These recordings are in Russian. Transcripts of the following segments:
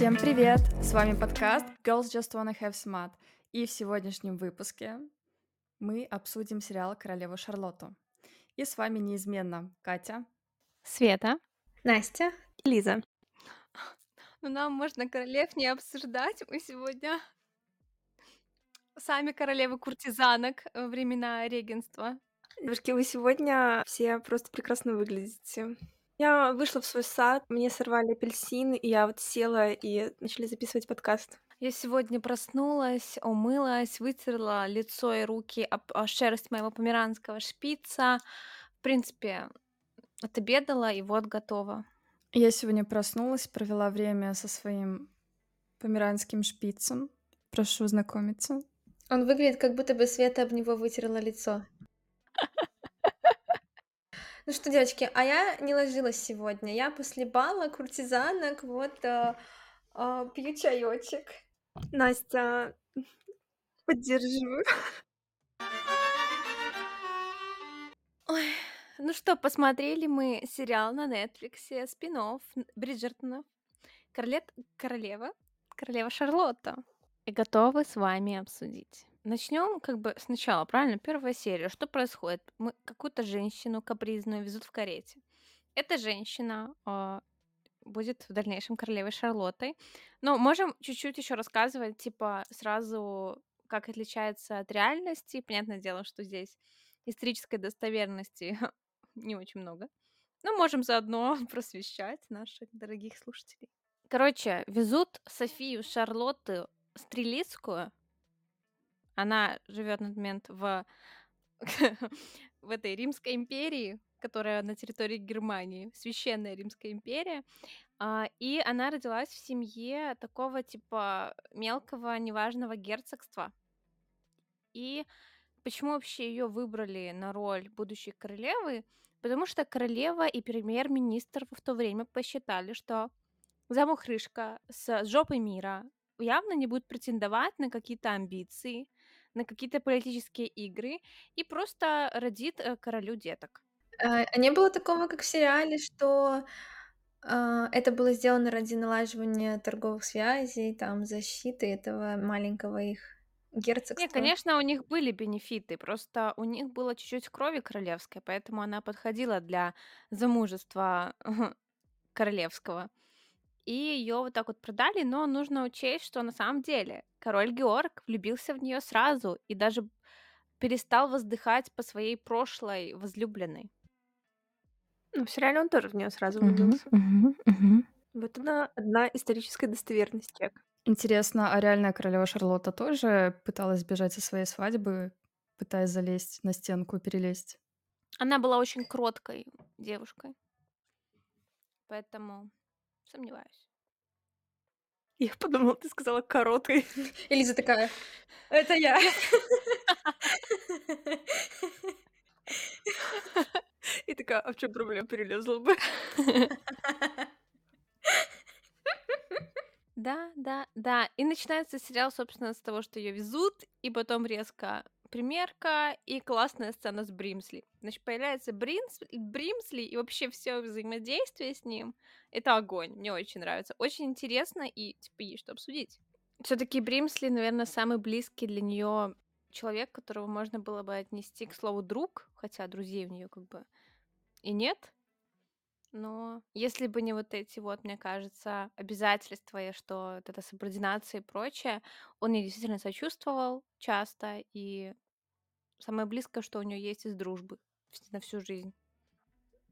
Всем привет! С вами подкаст Girls Just Wanna Have Smart. И в сегодняшнем выпуске мы обсудим сериал «Королеву Шарлотту». И с вами неизменно Катя, Света, Настя, Лиза. Ну, нам можно королев не обсуждать. Мы сегодня сами королевы куртизанок во времена регенства. Девушки, вы сегодня все просто прекрасно выглядите. Я вышла в свой сад, мне сорвали апельсин, и я вот села и начали записывать подкаст. Я сегодня проснулась, умылась, вытерла лицо и руки об шерсть моего померанского шпица. В принципе, отобедала, и вот готова. Я сегодня проснулась, провела время со своим померанским шпицем. Прошу знакомиться. Он выглядит, как будто бы Света об него вытерла лицо. Ну что, девочки, а я не ложилась сегодня. Я после бала куртизанок вот а, а, пью чаечек. Настя, поддерживаю. Ой, ну что, посмотрели мы сериал на Нетфликсе, спин-офф Бриджертонов, Королет... Королева, Королева Шарлотта. И готовы с вами обсудить. Начнем как бы сначала, правильно? Первая серия. Что происходит? Мы какую-то женщину капризную везут в карете. Эта женщина а, будет в дальнейшем королевой Шарлоттой. Но можем чуть-чуть еще рассказывать, типа сразу, как отличается от реальности. Понятное дело, что здесь исторической достоверности не очень много. Но можем заодно просвещать наших дорогих слушателей. Короче, везут Софию Шарлотту Стрелицкую. Она живет на тот момент в, в этой Римской империи, которая на территории Германии, священная Римская империя. А, И она родилась в семье такого типа мелкого неважного герцогства. И почему вообще ее выбрали на роль будущей королевы? Потому что королева и премьер-министр в то время посчитали, что замухрышка с жопой мира явно не будет претендовать на какие-то амбиции, на какие-то политические игры и просто родит э, королю деток. А а не было такого, как в сериале, что а, это было сделано ради налаживания торговых связей, там, защиты этого маленького их герцогства? конечно, у них были бенефиты, просто у них было чуть-чуть крови королевской, поэтому она подходила для замужества королевского. И ее вот так вот продали, но нужно учесть, что на самом деле король Георг влюбился в нее сразу и даже перестал воздыхать по своей прошлой возлюбленной. Ну, в сериале он тоже в нее сразу влюбился. мгм, мгм. Вот она одна историческая достоверность, чек. Интересно, а реальная королева Шарлотта тоже пыталась бежать со своей свадьбы, пытаясь залезть на стенку и перелезть? Она была очень кроткой девушкой, поэтому сомневаюсь. Я подумала, ты сказала короткой. И Лиза такая, это я. И такая, а в чем проблема? Перелезла бы. Да, да, да. И начинается сериал, собственно, с того, что ее везут, и потом резко примерка и классная сцена с Бримсли. Значит, появляется Бринс, Бримсли, и вообще все взаимодействие с ним — это огонь. Мне очень нравится. Очень интересно, и типа есть что обсудить. Все-таки Бримсли, наверное, самый близкий для нее человек, которого можно было бы отнести к слову друг, хотя друзей у нее как бы и нет. Но если бы не вот эти вот, мне кажется, обязательства, и что вот эта субординация и прочее, он ей действительно сочувствовал часто, и самое близкое, что у нее есть из дружбы на всю жизнь.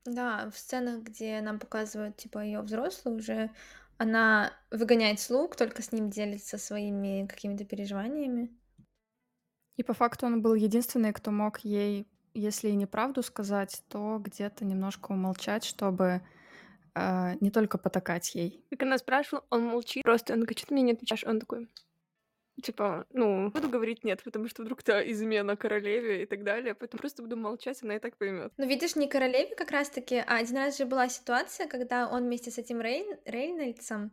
Да, в сценах, где нам показывают, типа, ее взрослую уже, она выгоняет слуг, только с ним делится своими какими-то переживаниями. И по факту он был единственный, кто мог ей, если и неправду сказать, то где-то немножко умолчать, чтобы э, не только потакать ей. Как она спрашивала, он молчит просто. Он говорит, что ты мне не отвечаешь? Он такой, типа, ну, буду говорить нет, потому что вдруг то измена королеве и так далее, поэтому просто буду молчать, она и так поймет. Ну, видишь, не королеве как раз-таки, а один раз же была ситуация, когда он вместе с этим Рейн... Рейнольдсом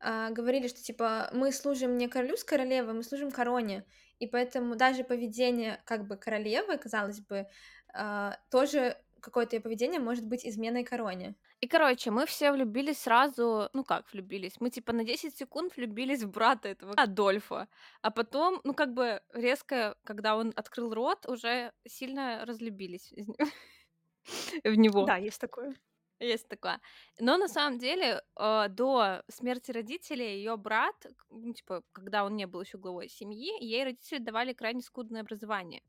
а, говорили, что, типа, мы служим не королю с королевой, мы служим короне, и поэтому даже поведение, как бы, королевы, казалось бы, а, тоже какое-то ее поведение может быть изменой короне. И, короче, мы все влюбились сразу, ну как влюбились, мы типа на 10 секунд влюбились в брата этого Адольфа, а потом, ну как бы резко, когда он открыл рот, уже сильно разлюбились в него. Да, есть такое. Есть такое. Но на самом деле э, до смерти родителей ее брат, ну, типа, когда он не был еще главой семьи, ей родители давали крайне скудное образование.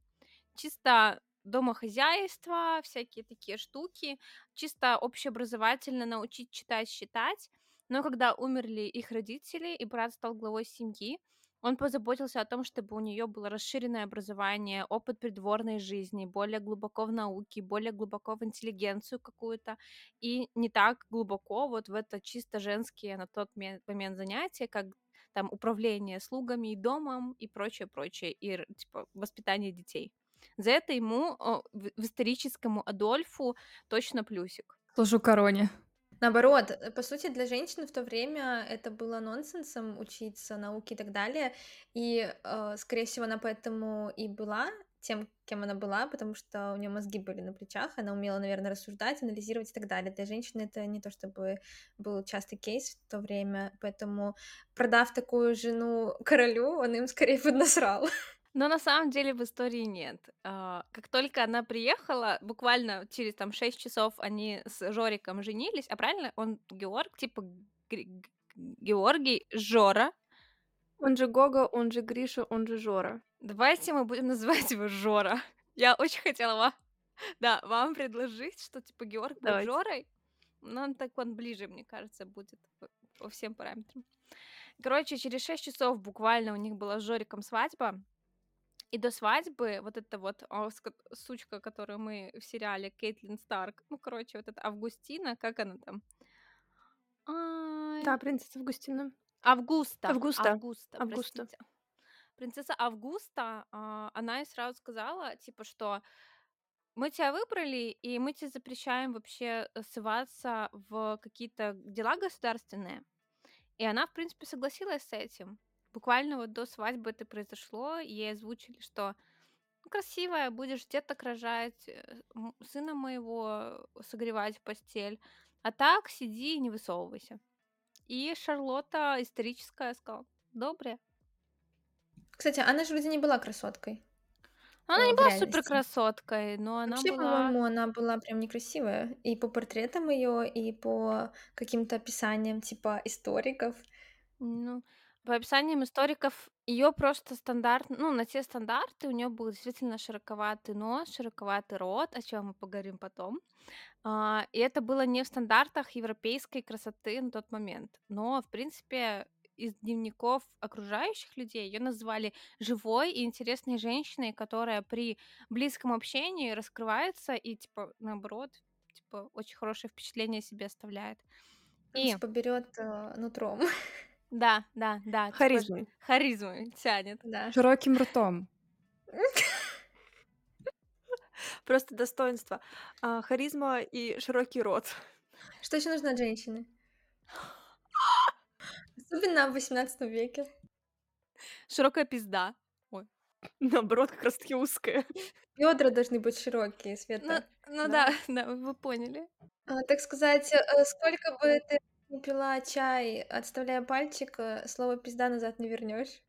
Чисто домохозяйство, всякие такие штуки, чисто общеобразовательно научить читать, считать. Но когда умерли их родители, и брат стал главой семьи, он позаботился о том, чтобы у нее было расширенное образование, опыт придворной жизни, более глубоко в науке, более глубоко в интеллигенцию какую-то, и не так глубоко вот в это чисто женские на тот ме- момент занятия, как там управление слугами и домом и прочее, прочее, и типа воспитание детей. За это ему в историческому Адольфу точно плюсик. Служу короне. Наоборот, э, по сути, для женщин в то время это было нонсенсом учиться науке и так далее. И, э, скорее всего, она поэтому и была тем, кем она была, потому что у нее мозги были на плечах, она умела, наверное, рассуждать, анализировать и так далее. Для женщины это не то чтобы был частый кейс в то время, поэтому, продав такую жену королю, он им скорее поднасрал. Но на самом деле в истории нет. А, Как только она приехала, буквально через там 6 часов они с Жориком женились, а правильно? Он Георг, типа Гри- Г- Георгий Жора. Он же Гога, он же Гриша, он же Жора. Давайте мы будем называть его Жора. Я очень хотела вам, да, вам предложить, что типа Георг будет Давайте. Жорой, но он так он ближе, мне кажется, будет по- по всем параметрам. Короче, через 6 часов буквально у них была с Жориком свадьба, и до свадьбы вот эта вот а, с ко- сучка, которую мы в сериале Кейтлин Старк, ну, короче, вот эта Августина, как она там? Ай, Да, принцесса Августина. Августа. Августа. Августа, Августа. простите. Принцесса Августа, а, она ей сразу сказала, типа, что мы тебя выбрали, и мы тебе запрещаем вообще э, ссываться в какие-то дела государственные. И она, в принципе, согласилась с этим. Буквально вот до свадьбы это произошло, и ей озвучили, что ну, красивая, будешь деток рожать, э, сына моего согревать в постель. А так сиди и не высовывайся. И Шарлотта историческая сказала, добре. Кстати, она же вроде не была красоткой. Она э, не в была супер красоткой, но она Вообще, была... по-моему, она была прям некрасивая. И по портретам ее, и по каким-то описаниям типа историков. Ну, по описаниям историков, ее просто стандарт, ну, на те стандарты у нее был действительно широковатый нос, широковатый рот, о чем мы поговорим потом. А, и это было не в стандартах европейской красоты на тот момент. Но, в принципе, из дневников окружающих людей ее называли живой и интересной женщиной, которая при близком общении раскрывается и, типа, наоборот, типа, очень хорошее впечатление о себе оставляет. И типа берет э, нутром. да, да, да. типа, Харизмой. харизмой тянет. Да. Широким ртом. Просто достоинство. А, харизма и широкий рот. Что еще нужно от женщины? Особенно в 18 веке. Широкая пизда. Наоборот, как раз таки узкая. Бедра должны быть широкие, Ну, Света. ну Да. да, да, вы поняли. А, так сказать, э, сколько бы ты не пила чай, отставляя пальчик, э, слово пизда назад не вернешь.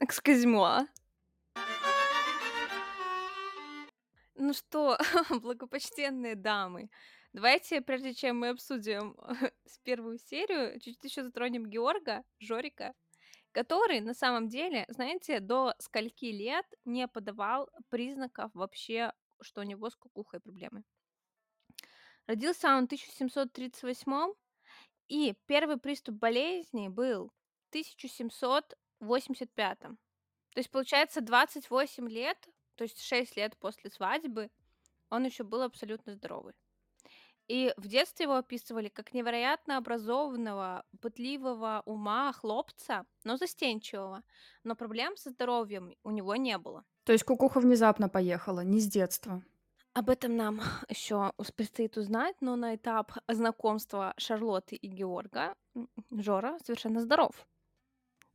Excuse-moi. Ну что, благопочтенные дамы, давайте, прежде чем мы обсудим с первую серию, чуть-чуть еще затронем Георга, Жорика, который на самом деле, знаете, до скольки лет не подавал признаков вообще, что у него с кукухой проблемы. Родился он в 1738 и первый приступ болезни был в 1785. То есть, получается, 28 лет, то есть 6 лет после свадьбы, он еще был абсолютно здоровый. И в детстве его описывали как невероятно образованного, пытливого ума хлопца, но застенчивого. Но проблем со здоровьем у него не было. То есть кукуха внезапно поехала, не с детства. Об этом нам еще предстоит узнать, но на этап знакомства Шарлотты и Георга м, Жора совершенно здоров.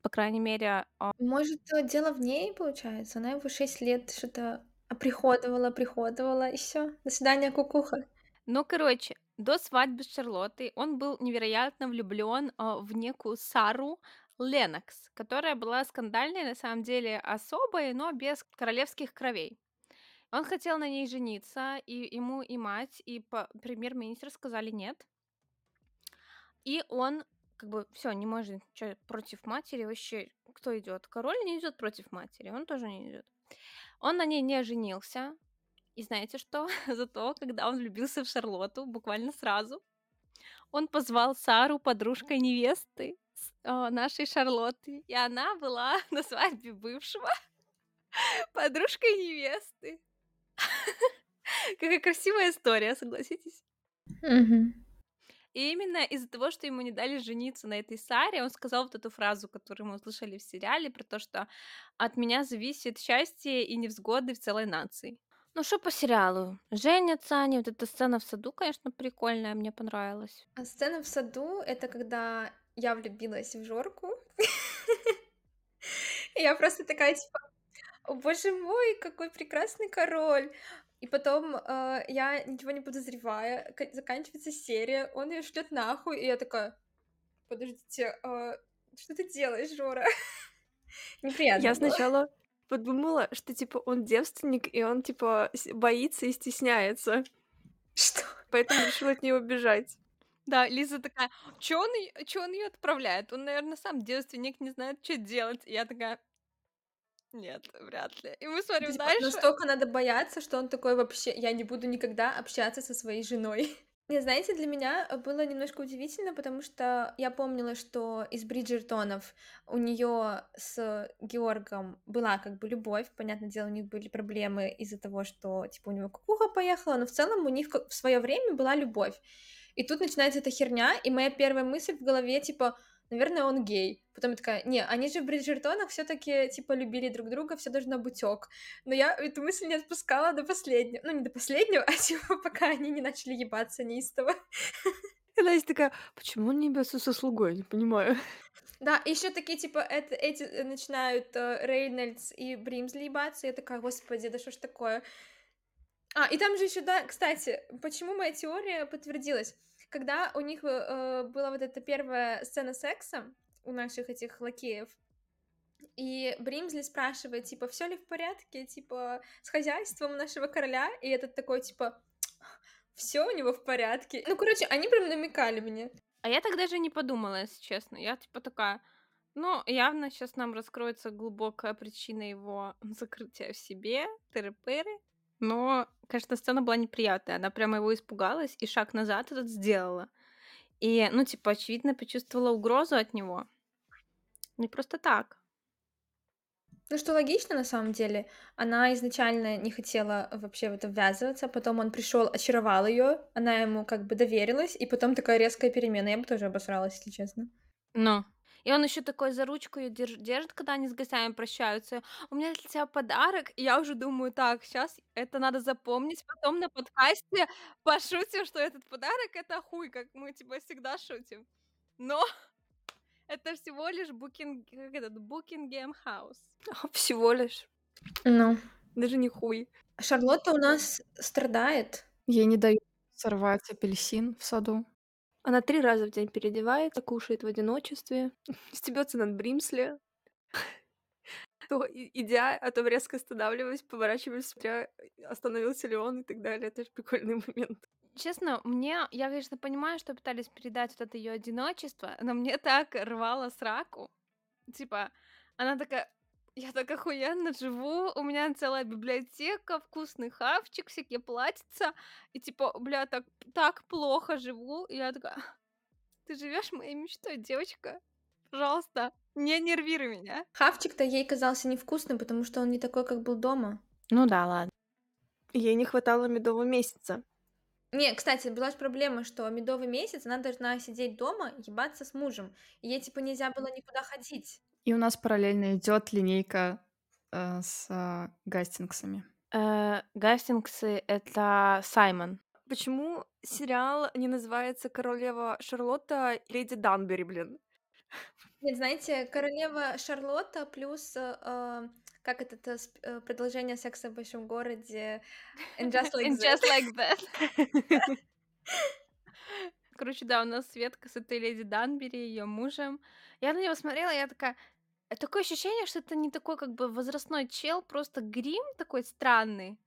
По крайней мере, а, Может, э, дело в ней, получается? Она его 6 лет что-то Оприходовала, приходовала, и все. До свидания, кукуха. Ну, короче, до свадьбы с Шарлоттой он был невероятно влюблен а, в некую Сару Ленокс, которая была скандальной, на самом деле особой, но без королевских кровей. Он хотел на ней жениться, и ему и мать, и премьер-министр сказали нет. И он как бы все не может что против матери вообще кто идет? Король не идет против матери он тоже не идет он на ней не женился и знаете что? Зато когда он влюбился в шарлоту буквально сразу он позвал сару подружкой невесты а, нашей шарлотты и она была на свадьбе бывшего подружкой невесты какая красивая история согласитесь Мгм. И именно из-за того, что ему не дали жениться на этой Саре, он сказал вот эту фразу, которую мы услышали в сериале, про то, что от меня зависит счастье и невзгоды в целой нации. Ну что по сериалу? Женятся они, вот эта сцена в саду, конечно, прикольная, мне понравилась. А сцена в саду — это когда я влюбилась в Жорку. Я просто такая, типа, о боже мой, какой прекрасный король. И потом э, я, ничего не подозревая, к- заканчивается серия, он ее шлет нахуй, и я такая, подождите, а, что ты делаешь, Жора? Неприятно Я было. сначала подумала, что, типа, он девственник, и он, типа, боится и стесняется. Что? Поэтому решил от нее убежать. Да, Лиза такая, чё он, чё он ее отправляет? Он, наверное, сам девственник, не знает, что делать. И я такая, нет, вряд ли. И мы смотрим Типа, дальше. настолько надо бояться, что он такой вообще, я не буду никогда общаться со своей женой. Не, знаете, для меня было немножко удивительно, потому что я помнила, что из Бриджертонов у нее с Георгом была как бы любовь. Понятное дело, у них были проблемы из-за того, что типа у него кукуха поехала, но в целом у них в свое время была любовь. И тут начинается эта херня, и моя первая мысль в голове типа, наверное, он гей. Потом я такая, не, они же в Бриджертонах все-таки типа любили друг друга, все должно быть ок. Но я эту мысль не отпускала до последнего. Ну, не до последнего, а типа пока они не начали ебаться неистово. И Настя такая, почему он не бьется со слугой? Не понимаю. Да, еще такие, типа, это, эти э, начинают э, Рейнольдс и Бримсли ебаться. Я такая, господи, да что ж такое? А, и там же еще, да, кстати, почему моя теория подтвердилась? Когда у них э, была вот эта первая сцена секса у наших этих лакеев, и Бримсли спрашивает, типа, все ли в порядке, типа, с хозяйством нашего короля, и этот такой, типа, все у него в порядке. Ну, короче, они прям намекали мне. А я так даже не подумала, если честно. Я типа такая, ну, явно сейчас нам раскроется глубокая причина его закрытия в себе, тыры-пыры. Но, конечно, сцена была неприятная. Она прямо его испугалась и шаг назад этот сделала. И, ну, типа, очевидно, почувствовала угрозу от него. Не просто так. Ну, что логично, на самом деле. Она изначально не хотела вообще в это ввязываться, потом он пришел, очаровал ее, она ему как бы доверилась, и потом такая резкая перемена. Я бы тоже обосралась, если честно. Ну. И он еще такой за ручку ее держит, когда они с гостями прощаются. У меня для тебя подарок. И я уже думаю, так, сейчас это надо запомнить. Потом на подкасте пошутим, что этот подарок это хуй, как мы типа всегда шутим. Но это всего лишь букинг, как этот, Букингем Хаус. Всего лишь. Ну. Даже не хуй. Шарлотта у нас страдает. Ей не дают сорвать апельсин в саду. Она три раза в день переодевается, кушает в одиночестве, стебется над Бримсли. То идя, а то резко останавливаясь, поворачиваясь, смотря, остановился ли он и так далее. Это же прикольный момент. Честно, мне, я, конечно, понимаю, что пытались передать вот это ее одиночество, но мне так рвало сраку. Типа, она такая, я так охуенно живу, у меня целая библиотека, вкусный хавчик, всякие платьица, и типа, бля, так, так плохо живу, и я такая, ты живешь моей мечтой, девочка, пожалуйста, не нервируй меня. Хавчик-то ей казался невкусным, потому что он не такой, как был дома. Ну да, ладно. Ей не хватало медового месяца. Не, кстати, была же проблема, что медовый месяц она должна сидеть дома, ебаться с мужем. И ей, типа, нельзя было никуда ходить. И у нас параллельно идет линейка э, с э, Гастингсами. Э, Гастингсы — это Саймон. Почему сериал не называется «Королева Шарлотта и Леди Данбери», блин? Нет, знаете, королева Шарлотта плюс э, э, как это э, продолжение секса в большом городе And Just Like And That. just like that. Короче, да, у нас Светка с этой леди Данбери, ее мужем. Я на него смотрела, я такая... э, Такое ощущение, что это не такой как бы возрастной чел, просто грим такой странный.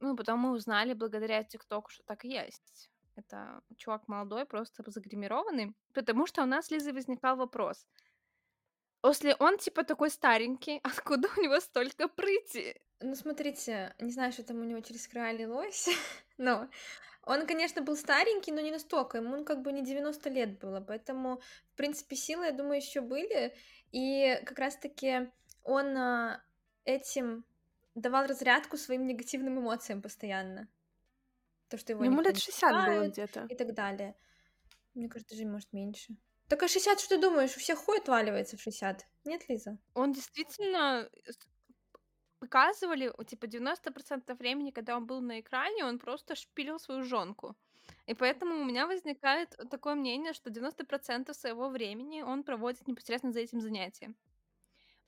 Ну, потом мы узнали благодаря ТикТоку, что так и есть. Это чувак молодой, просто загримированный. Потому что у нас с Лизой возникал вопрос. Если он типа такой старенький, откуда у него столько прыти? Ну, смотрите, не знаю, что там у него через край лилось, но он, конечно, был старенький, но не настолько. Ему как бы не 90 лет было, поэтому, в принципе, силы, я думаю, еще были. И как раз-таки он а, этим давал разрядку своим негативным эмоциям постоянно. То, что его Ему лет не 60 было где-то. и так далее. Мне кажется, даже, может, меньше. Так а 60, что ты думаешь? У всех хуй отваливается в 60. Нет, Лиза? Он действительно с- показывали, типа, 90% времени, когда он был на экране, он просто шпилил свою жонку. И поэтому у меня возникает такое мнение, что 90% своего времени он проводит непосредственно за этим занятием.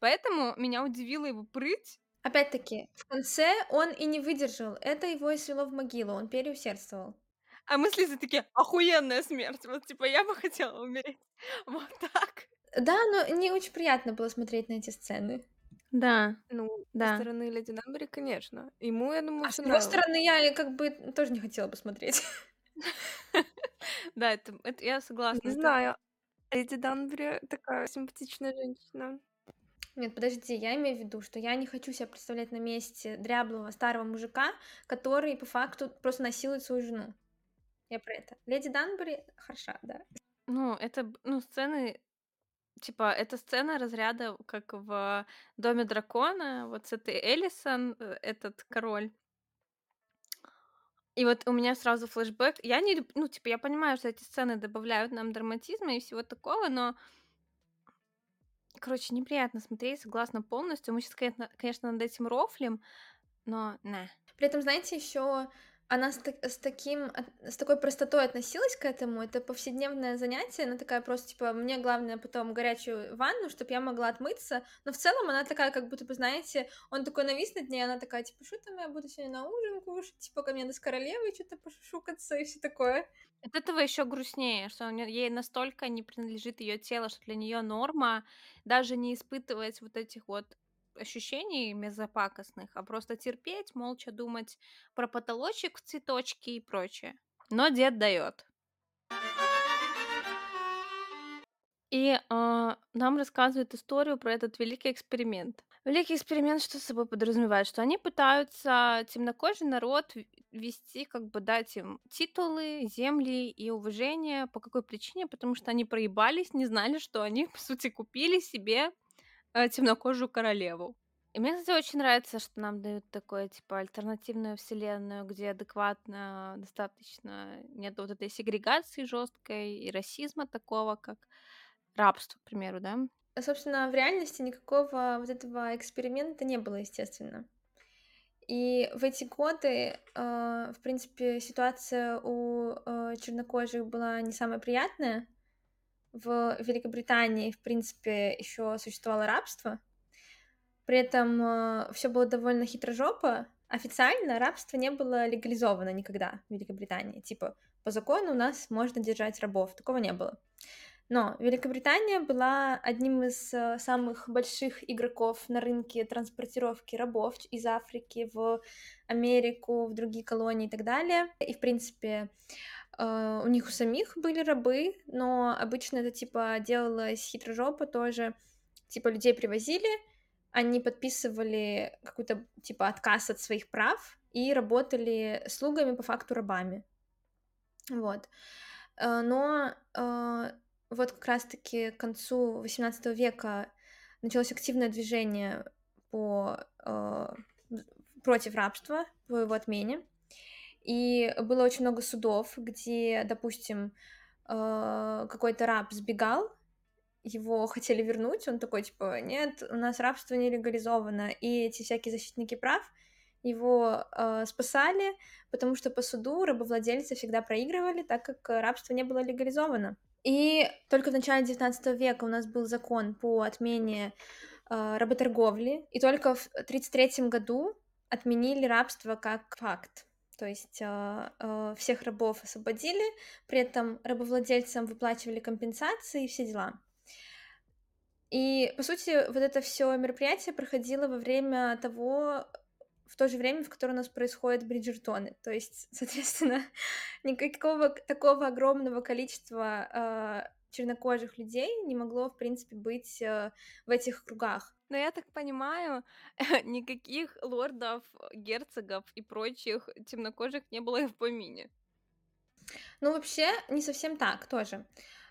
Поэтому меня удивила его прыть. Опять-таки, в конце он и не выдержал. Это его и свело в могилу. Он переусердствовал. А мы с Лизой такие, охуенная смерть. Вот, типа, я бы хотела умереть. Вот так. Да, но не очень приятно было смотреть на эти сцены. Да, Ну, Да. со стороны Леди Данбери, конечно. Ему, я думаю, А с все его нравилось. стороны я и как бы тоже не хотела бы смотреть. да, это, это я согласна. Не это- знаю. Леди Данбери такая симпатичная женщина. Нет, подожди, я имею в виду, что я не хочу себя представлять на месте дряблого старого мужика, который по факту просто насилует свою жену. Я про это. Леди Данбери хороша, да. Ну, это, б- ну, сцены, типа, это сцена разряда, как в Доме дракона, вот с этой Элисон, э, этот король. И вот у меня сразу флешбэк. Я не, ну, типа, я понимаю, что эти сцены добавляют нам драматизма и всего такого, но, короче, неприятно смотреть, согласна полностью. Мы сейчас, конечно, над этим рофлим, но, на. При этом, знаете, еще она с, так- с таким, с такой простотой относилась к этому. Это повседневное занятие. Она такая просто, типа, мне главное потом горячую ванну, чтобы я могла отмыться. Но в целом она такая, как будто бы, знаете, он такой навис над ней, она такая, типа, что там я буду сегодня на ужин кушать, типа, ко мне до с королевой что-то пошушукаться и все такое. От этого еще грустнее, что ей настолько не принадлежит ее тело, что для нее норма даже не испытывать вот этих вот ощущений мезопакостных, а просто терпеть, молча думать про потолочек в цветочки и прочее. Но дед дает. И а, нам рассказывают историю про этот великий эксперимент. Великий эксперимент что собой подразумевает? Что они пытаются темнокожий народ вести, как бы дать им титулы, земли и уважение. По какой причине? Потому что они проебались, не знали, что они, по сути, купили себе э, темнокожую королеву. И мне, кстати, очень нравится, что нам дают такое, типа, альтернативную вселенную, где адекватно достаточно нет вот этой сегрегации жесткой и расизма такого, как рабство, к примеру, да? А, Собственно, в реальности никакого вот этого эксперимента не было, естественно. И в эти годы, э, в принципе, ситуация у э, чернокожих была не самая приятная. В Великобритании, в принципе, еще существовало рабство. При этом все было довольно хитрожопо. Официально рабство не было легализовано никогда в Великобритании. Типа, по закону у нас можно держать рабов. Такого не было. Но Великобритания была одним из э, самых больших игроков на рынке транспортировки рабов из Африки в Америку, в другие колонии и так далее. И, в принципе, э, у них у самих были рабы, но обычно это, типа, делалось хитрожопо тоже. Типа, людей привозили, они подписывали какой-то, типа, отказ от своих прав и работали слугами, по факту, рабами. Вот. Э, Но э, вот как раз-таки к концу XVIII века началось активное движение по, э, против рабства, по его отмене. И было очень много судов, где, допустим, э, какой-то раб сбегал, его хотели вернуть, он такой, типа, нет, у нас рабство не легализовано, и эти всякие защитники прав его э, спасали, потому что по суду рабовладельцы всегда проигрывали, так как рабство не было легализовано. И только в начале XIX века у нас был закон по отмене э, работорговли, и только в 1933 году отменили рабство как факт. То есть э, э, всех рабов освободили, при этом рабовладельцам выплачивали компенсации и все дела. И, по сути, вот это все мероприятие проходило во время того, в то же время, в которое у нас происходят бриджертоны. То есть, соответственно, никакого такого огромного количества э, чернокожих людей не могло, в принципе, быть э, в этих кругах. Но я так понимаю, никаких лордов, герцогов и прочих темнокожих не было и в помине. Ну, вообще, не совсем так тоже.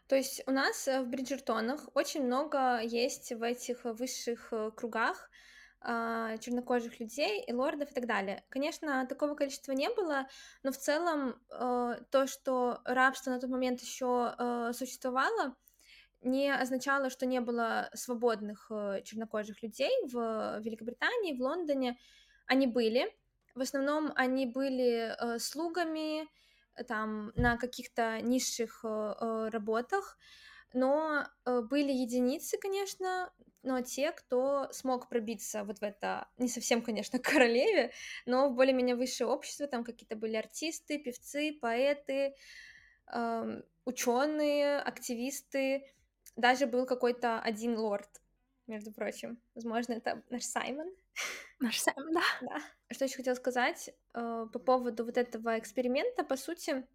То есть у нас э, в Бриджертонах очень много есть в этих высших э, кругах а, чернокожих людей и лордов и так далее. Конечно, такого количества не было, но в целом э, то, что рабство на тот момент еще существовало, не означало, что не было свободных чернокожих людей в Великобритании, в Лондоне. Они были. В основном они были слугами, там на каких-то низших э, э, работах, но э, были единицы, конечно, но те, кто смог пробиться вот в это, не совсем, конечно, королеве, но в более-менее высшее общество, там какие-то были артисты, певцы, поэты, э, ученые, активисты, даже был какой-то один лорд, между прочим. Возможно, это наш Саймон. Наш Саймон, да. да. Что еще хотела сказать э, по поводу вот этого эксперимента? По сути,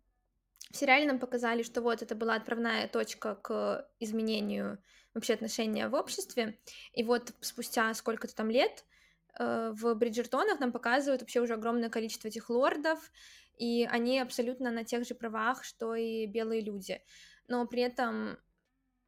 в сериале нам показали, что вот это была отправная точка к изменению вообще отношения в обществе. И вот спустя сколько-то там лет э, в Бриджертонах нам показывают вообще уже огромное количество этих лордов, и они абсолютно на тех же правах, что и белые люди. Но при этом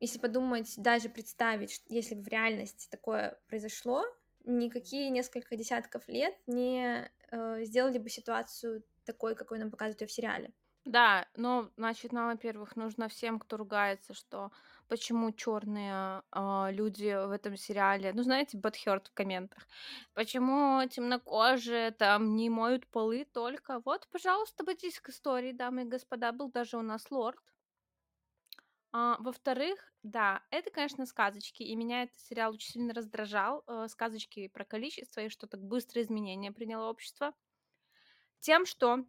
если подумать, даже представить, если бы в реальности такое произошло, никакие несколько десятков лет не э, сделали бы ситуацию такой, какой нам показывают ее в сериале. Да, но, значит, нам, во-первых, нужно всем, кто ругается, что почему черные э, люди в этом сериале, ну, знаете, Бадхерт в комментах, почему темнокожие там не моют полы только. Вот, пожалуйста, обратитесь к истории, дамы и господа, был даже у нас лорд, а, во-вторых, да, это, конечно, сказочки, и меня этот сериал очень сильно раздражал. Э, сказочки про количество и что так быстро изменения приняло общество. Тем, что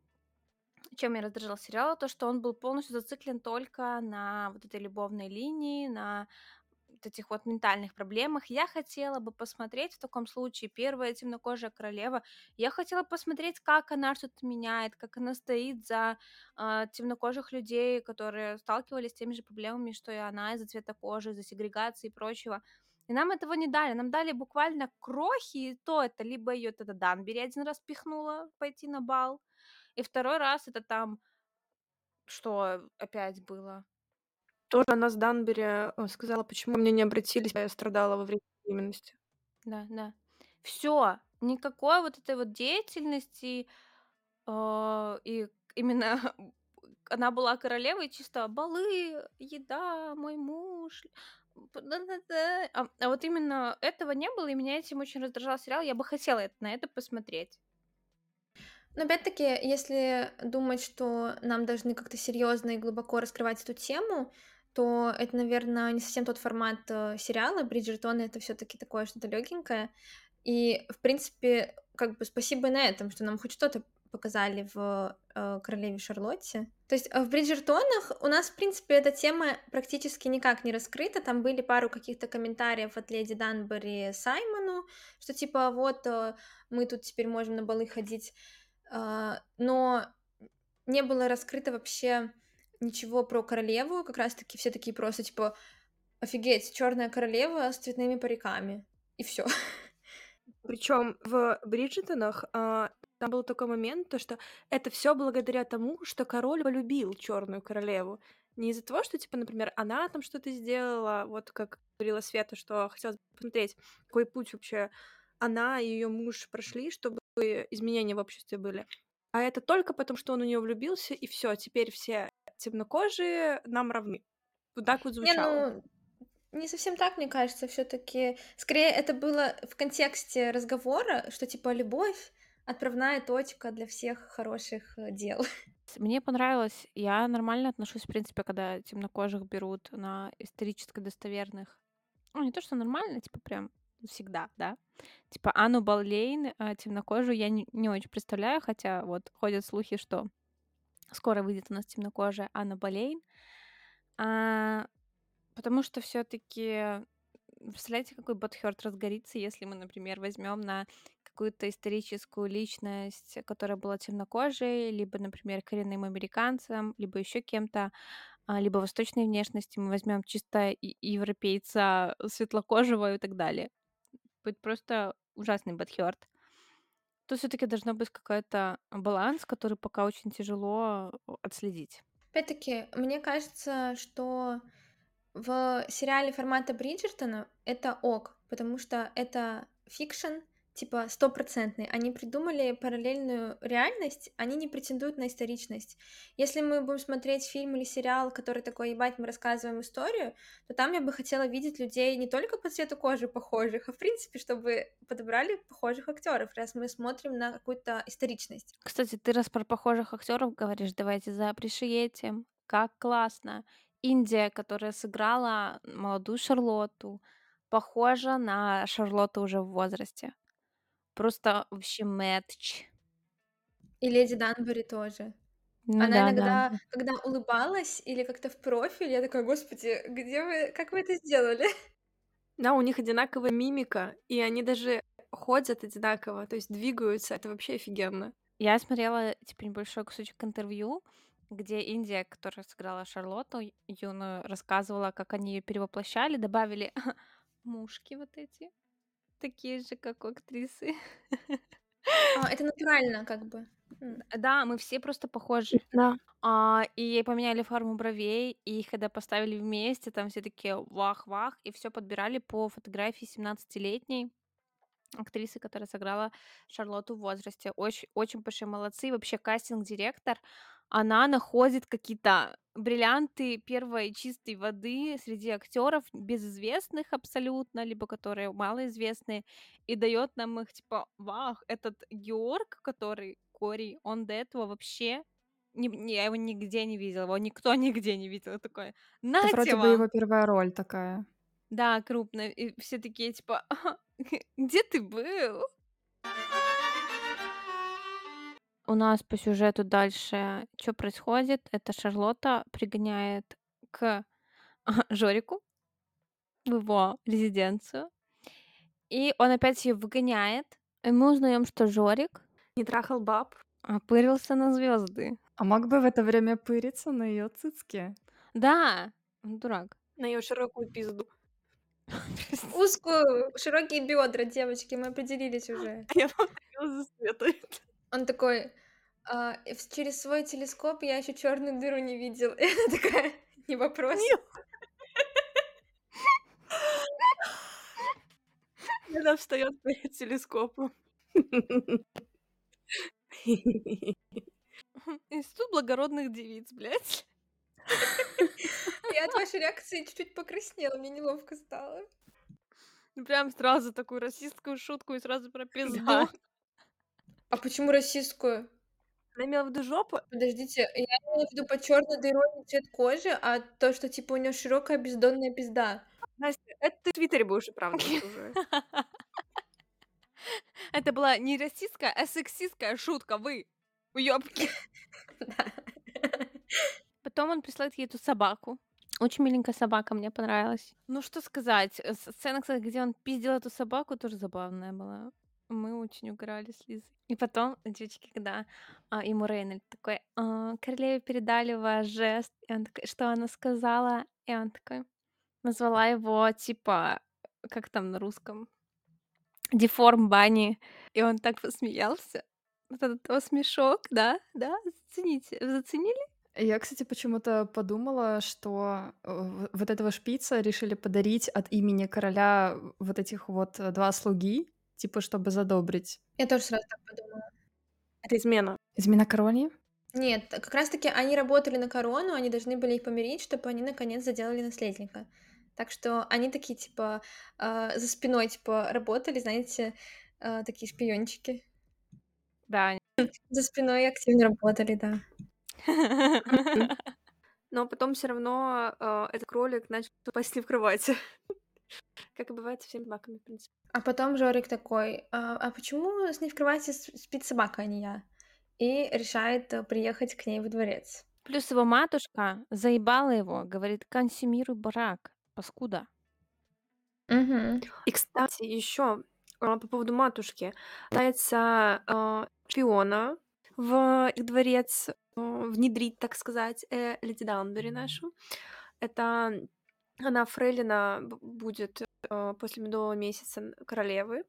чем меня раздражал сериал, то, что он был полностью зациклен только на вот этой любовной линии, на вот этих вот ментальных проблемах. Я хотела бы посмотреть в таком случае первая темнокожая королева. Я хотела посмотреть, как она что-то меняет, как она стоит за э, темнокожих людей, которые сталкивались с теми же проблемами, что и она из-за цвета кожи, из-за сегрегации и прочего. И нам этого не дали. Нам дали буквально крохи, и то это либо ее тогда Данбери один раз пихнула пойти на бал, и второй раз это там что опять было? Тоже она с Данбери э, сказала, почему мне не обратились, я страдала во время беременности. Да, да. Все, никакой вот этой вот деятельности, э, и именно она была королевой, чисто балы, еда, мой муж. А, а вот именно этого не было, и меня этим очень раздражал сериал. Я бы хотела это, на это посмотреть. Но опять-таки, если думать, что нам должны как-то серьезно и глубоко раскрывать эту тему, то это, наверное, не совсем тот формат э, сериала. Бриджертон это все-таки такое что-то легенькое. И, в принципе, как бы спасибо на этом, что нам хоть что-то показали в э, Королеве Шарлотте. То есть э, в Бриджертонах у нас, в принципе, эта тема практически никак не раскрыта. Там были пару каких-то комментариев от леди Данбери Саймону, что типа вот э, мы тут теперь можем на балы ходить. Э, но не было раскрыто вообще ничего про королеву, как раз-таки все такие просто, типа, офигеть, черная королева с цветными париками. И все. Причем в Бриджитонах а, там был такой момент, то что это все благодаря тому, что король полюбил черную королеву. Не из-за того, что, типа, например, она там что-то сделала, вот как говорила Света, что хотелось посмотреть, какой путь вообще она и ее муж прошли, чтобы изменения в обществе были. А это только потому, что он у нее влюбился, и все, теперь все темнокожие нам равны. Вот так вот звучало. Не, ну, не совсем так, мне кажется, все-таки. Скорее, это было в контексте разговора, что типа любовь отправная точка для всех хороших э, дел. Мне понравилось. Я нормально отношусь, в принципе, когда темнокожих берут на исторически достоверных. Ну, не то, что нормально, типа прям всегда, да. Типа Анну Болейн, а, темнокожую, я не, не очень представляю, хотя вот ходят слухи, что скоро выйдет у нас темнокожая Анна Болейн. А, потому что все-таки представляете, какой Бэтхёрд разгорится, если мы, например, возьмем на какую-то историческую личность, которая была темнокожей, либо, например, коренным американцем, либо еще кем-то, а, либо восточной внешности, мы возьмем чисто европейца светлокожего и так далее. Будет просто ужасный butthurt. То все-таки должно быть какой-то баланс, который пока очень тяжело отследить. Опять-таки, мне кажется, что в сериале формата Бриджертона это ок, потому что это фикшн, типа стопроцентный. Они придумали параллельную реальность, они не претендуют на историчность. Если мы будем смотреть фильм или сериал, который такой, ебать, мы рассказываем историю, то там я бы хотела видеть людей не только по цвету кожи похожих, а в принципе, чтобы подобрали похожих актеров, раз мы смотрим на какую-то историчность. Кстати, ты раз про похожих актеров говоришь, давайте запрещиетим. Как классно. Индия, которая сыграла молодую Шарлотту, похожа на Шарлотту уже в возрасте. Просто вообще мэтч. И Леди Данбери тоже. Ну Она да, иногда, да. когда улыбалась или как-то в профиль, я такая, господи, где вы, как вы это сделали? Да, у них одинаковая мимика, и они даже ходят одинаково, то есть двигаются. Это вообще офигенно. Я смотрела, типа, небольшой кусочек интервью, где Индия, которая сыграла Шарлотту юную, рассказывала, как они ее перевоплощали, добавили мушки вот эти, такие же, как у актрисы. А, это натурально, как бы. Да, мы все просто похожи. Да. А, и поменяли форму бровей, и их когда поставили вместе, там все такие вах-вах, и все подбирали по фотографии 17-летней актрисы, которая сыграла Шарлотту в возрасте. Очень, очень большие молодцы. И Вообще кастинг-директор, она находит какие-то бриллианты первой чистой воды среди актеров, безызвестных абсолютно, либо которые малоизвестные, и дает нам их, типа, вах, этот Георг, который Кори, он до этого вообще ни- ни- я его нигде не видела, его никто нигде не видел. Я Такой, Это вроде бы его первая роль такая. Да, крупно. И все такие, типа, где ты был? У нас по сюжету дальше что происходит? Это Шарлотта пригоняет к Жорику в его резиденцию. И он опять ее выгоняет. И мы узнаем, что Жорик Не трахал баб. опырился на звезды. А мог бы в это время пыриться на ее цицке? Да, он дурак. На ее широкую пизду. Узкую, широкие бедра, девочки, мы определились уже. Я за Светой. Он такой, «А, через свой телескоп я еще черную дыру не видел. И она такая, не вопрос. Она встает перед телескопом. Институт благородных девиц, блядь. Я от вашей реакции чуть-чуть покраснела, мне неловко стало. Ну, Прям сразу такую расистскую шутку и сразу про пизду. А почему расистскую? Она имела в виду жопу? Подождите, я имела в виду по черной дырой цвет кожи, а то, что типа у нее широкая бездонная пизда. Настя, это ты в Твиттере будешь оправдывать уже. Это была не расистская, а сексистская шутка, вы, уёбки. Потом он присылает ей эту собаку. Очень миленькая собака, мне понравилась. Ну, что сказать. э, Сцена, кстати, где он пиздил эту собаку, тоже забавная была. Мы очень угорали с Лизой. И потом, девочки, когда а, ему Рейнольд такой, «А, королеве передали ваш жест. И он такой, что она сказала? И он такой, назвала его, типа, как там на русском? Деформ Бани. И он так посмеялся. Вот этот его смешок, да? Да? Зацените. Заценили? Я, кстати, почему-то подумала, что э, вот этого шпица решили подарить от имени короля вот этих вот э, два слуги, типа, чтобы задобрить. Я тоже сразу так подумала. Это измена. Измена короне? Нет, как раз-таки они работали на корону, они должны были их помирить, чтобы они наконец заделали наследника. Так что они такие, типа, а, за спиной, типа, работали, знаете, а, такие шпиончики. Да. За спиной активно работали, да. Но потом все равно э, этот кролик начал пасти в кровати. Как и бывает со всеми собаками, в принципе. А потом Жорик такой, а, а почему с ней в кровати спит собака, а не я? И решает э, приехать к ней во дворец. Плюс его матушка заебала его, говорит, консумируй барак, паскуда. Угу. И, кстати, еще по поводу матушки. Пытается э, шпиона в их дворец э, внедрить, так сказать, э, леди Данбери нашу. Это она фрейлина б- будет э, после медового месяца королевы.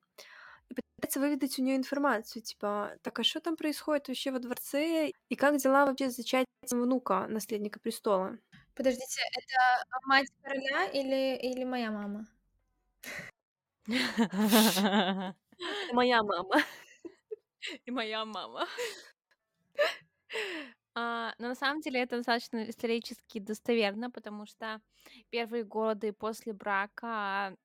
И пытается выведать у нее информацию, типа, так а что там происходит вообще во дворце, и как дела вообще с зачатием внука, наследника престола? Подождите, это мать короля или, или моя мама? Моя мама. И моя мама. А, но на самом деле это достаточно исторически достоверно, потому что первые годы после брака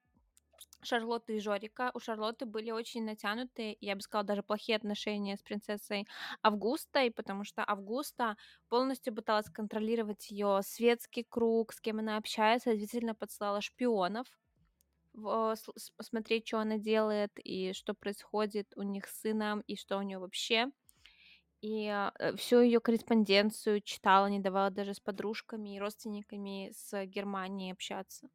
Шарлотты и Жорика у Шарлотты были очень натянутые, я бы сказала, даже плохие отношения с принцессой Августой, потому что Августа полностью пыталась контролировать ее светский круг, с кем она общается, действительно подслала шпионов в- с- с- смотреть, что она делает и что происходит у них с сыном и что у нее вообще. И э, всю ее корреспонденцию читала, не давала даже с подружками и родственниками с Германии общаться.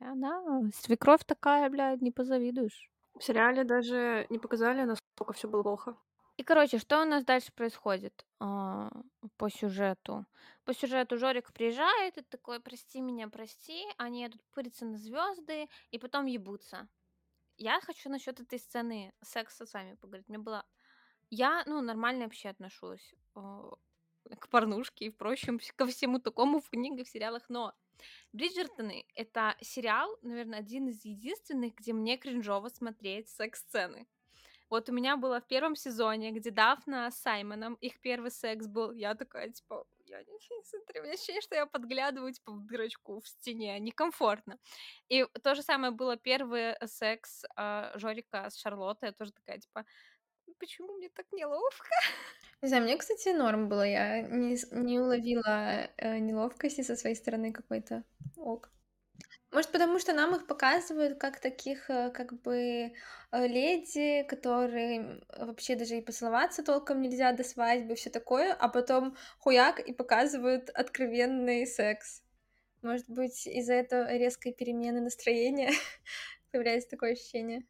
И она, свекровь такая, блядь, не позавидуешь. В сериале даже не показали, насколько все было плохо. И, короче, что у нас дальше происходит а, по сюжету? По сюжету Жорик приезжает и такой, прости меня, прости, они едут пыриться на звезды и потом ебутся. Я хочу насчет этой сцены секса с вами поговорить. Мне было... Я, ну, нормально вообще отношусь а, к порнушке и, впрочем, ко всему такому в книгах, сериалах, но Бриджертоны — это сериал, наверное, один из единственных, где мне кринжово смотреть секс-сцены. Вот у меня было в первом сезоне, где Дафна с Саймоном, их первый секс был, я такая, типа, я ничего не смотрю, у меня ощущение, что я подглядываю, типа, в дырочку в стене, некомфортно. И то же самое было первый секс э, Жорика с Шарлоттой, я тоже такая, типа, почему мне так неловко? Не знаю, мне, кстати, норм было. Я не, с- не уловила э, неловкости со своей стороны какой-то. Ок. Может, потому что нам их показывают как таких, э, как бы, э, леди, которые вообще даже и поцеловаться толком нельзя до свадьбы, все такое, а потом хуяк и показывают откровенный секс. Может быть, из-за этого резкой перемены настроения появляется такое ощущение.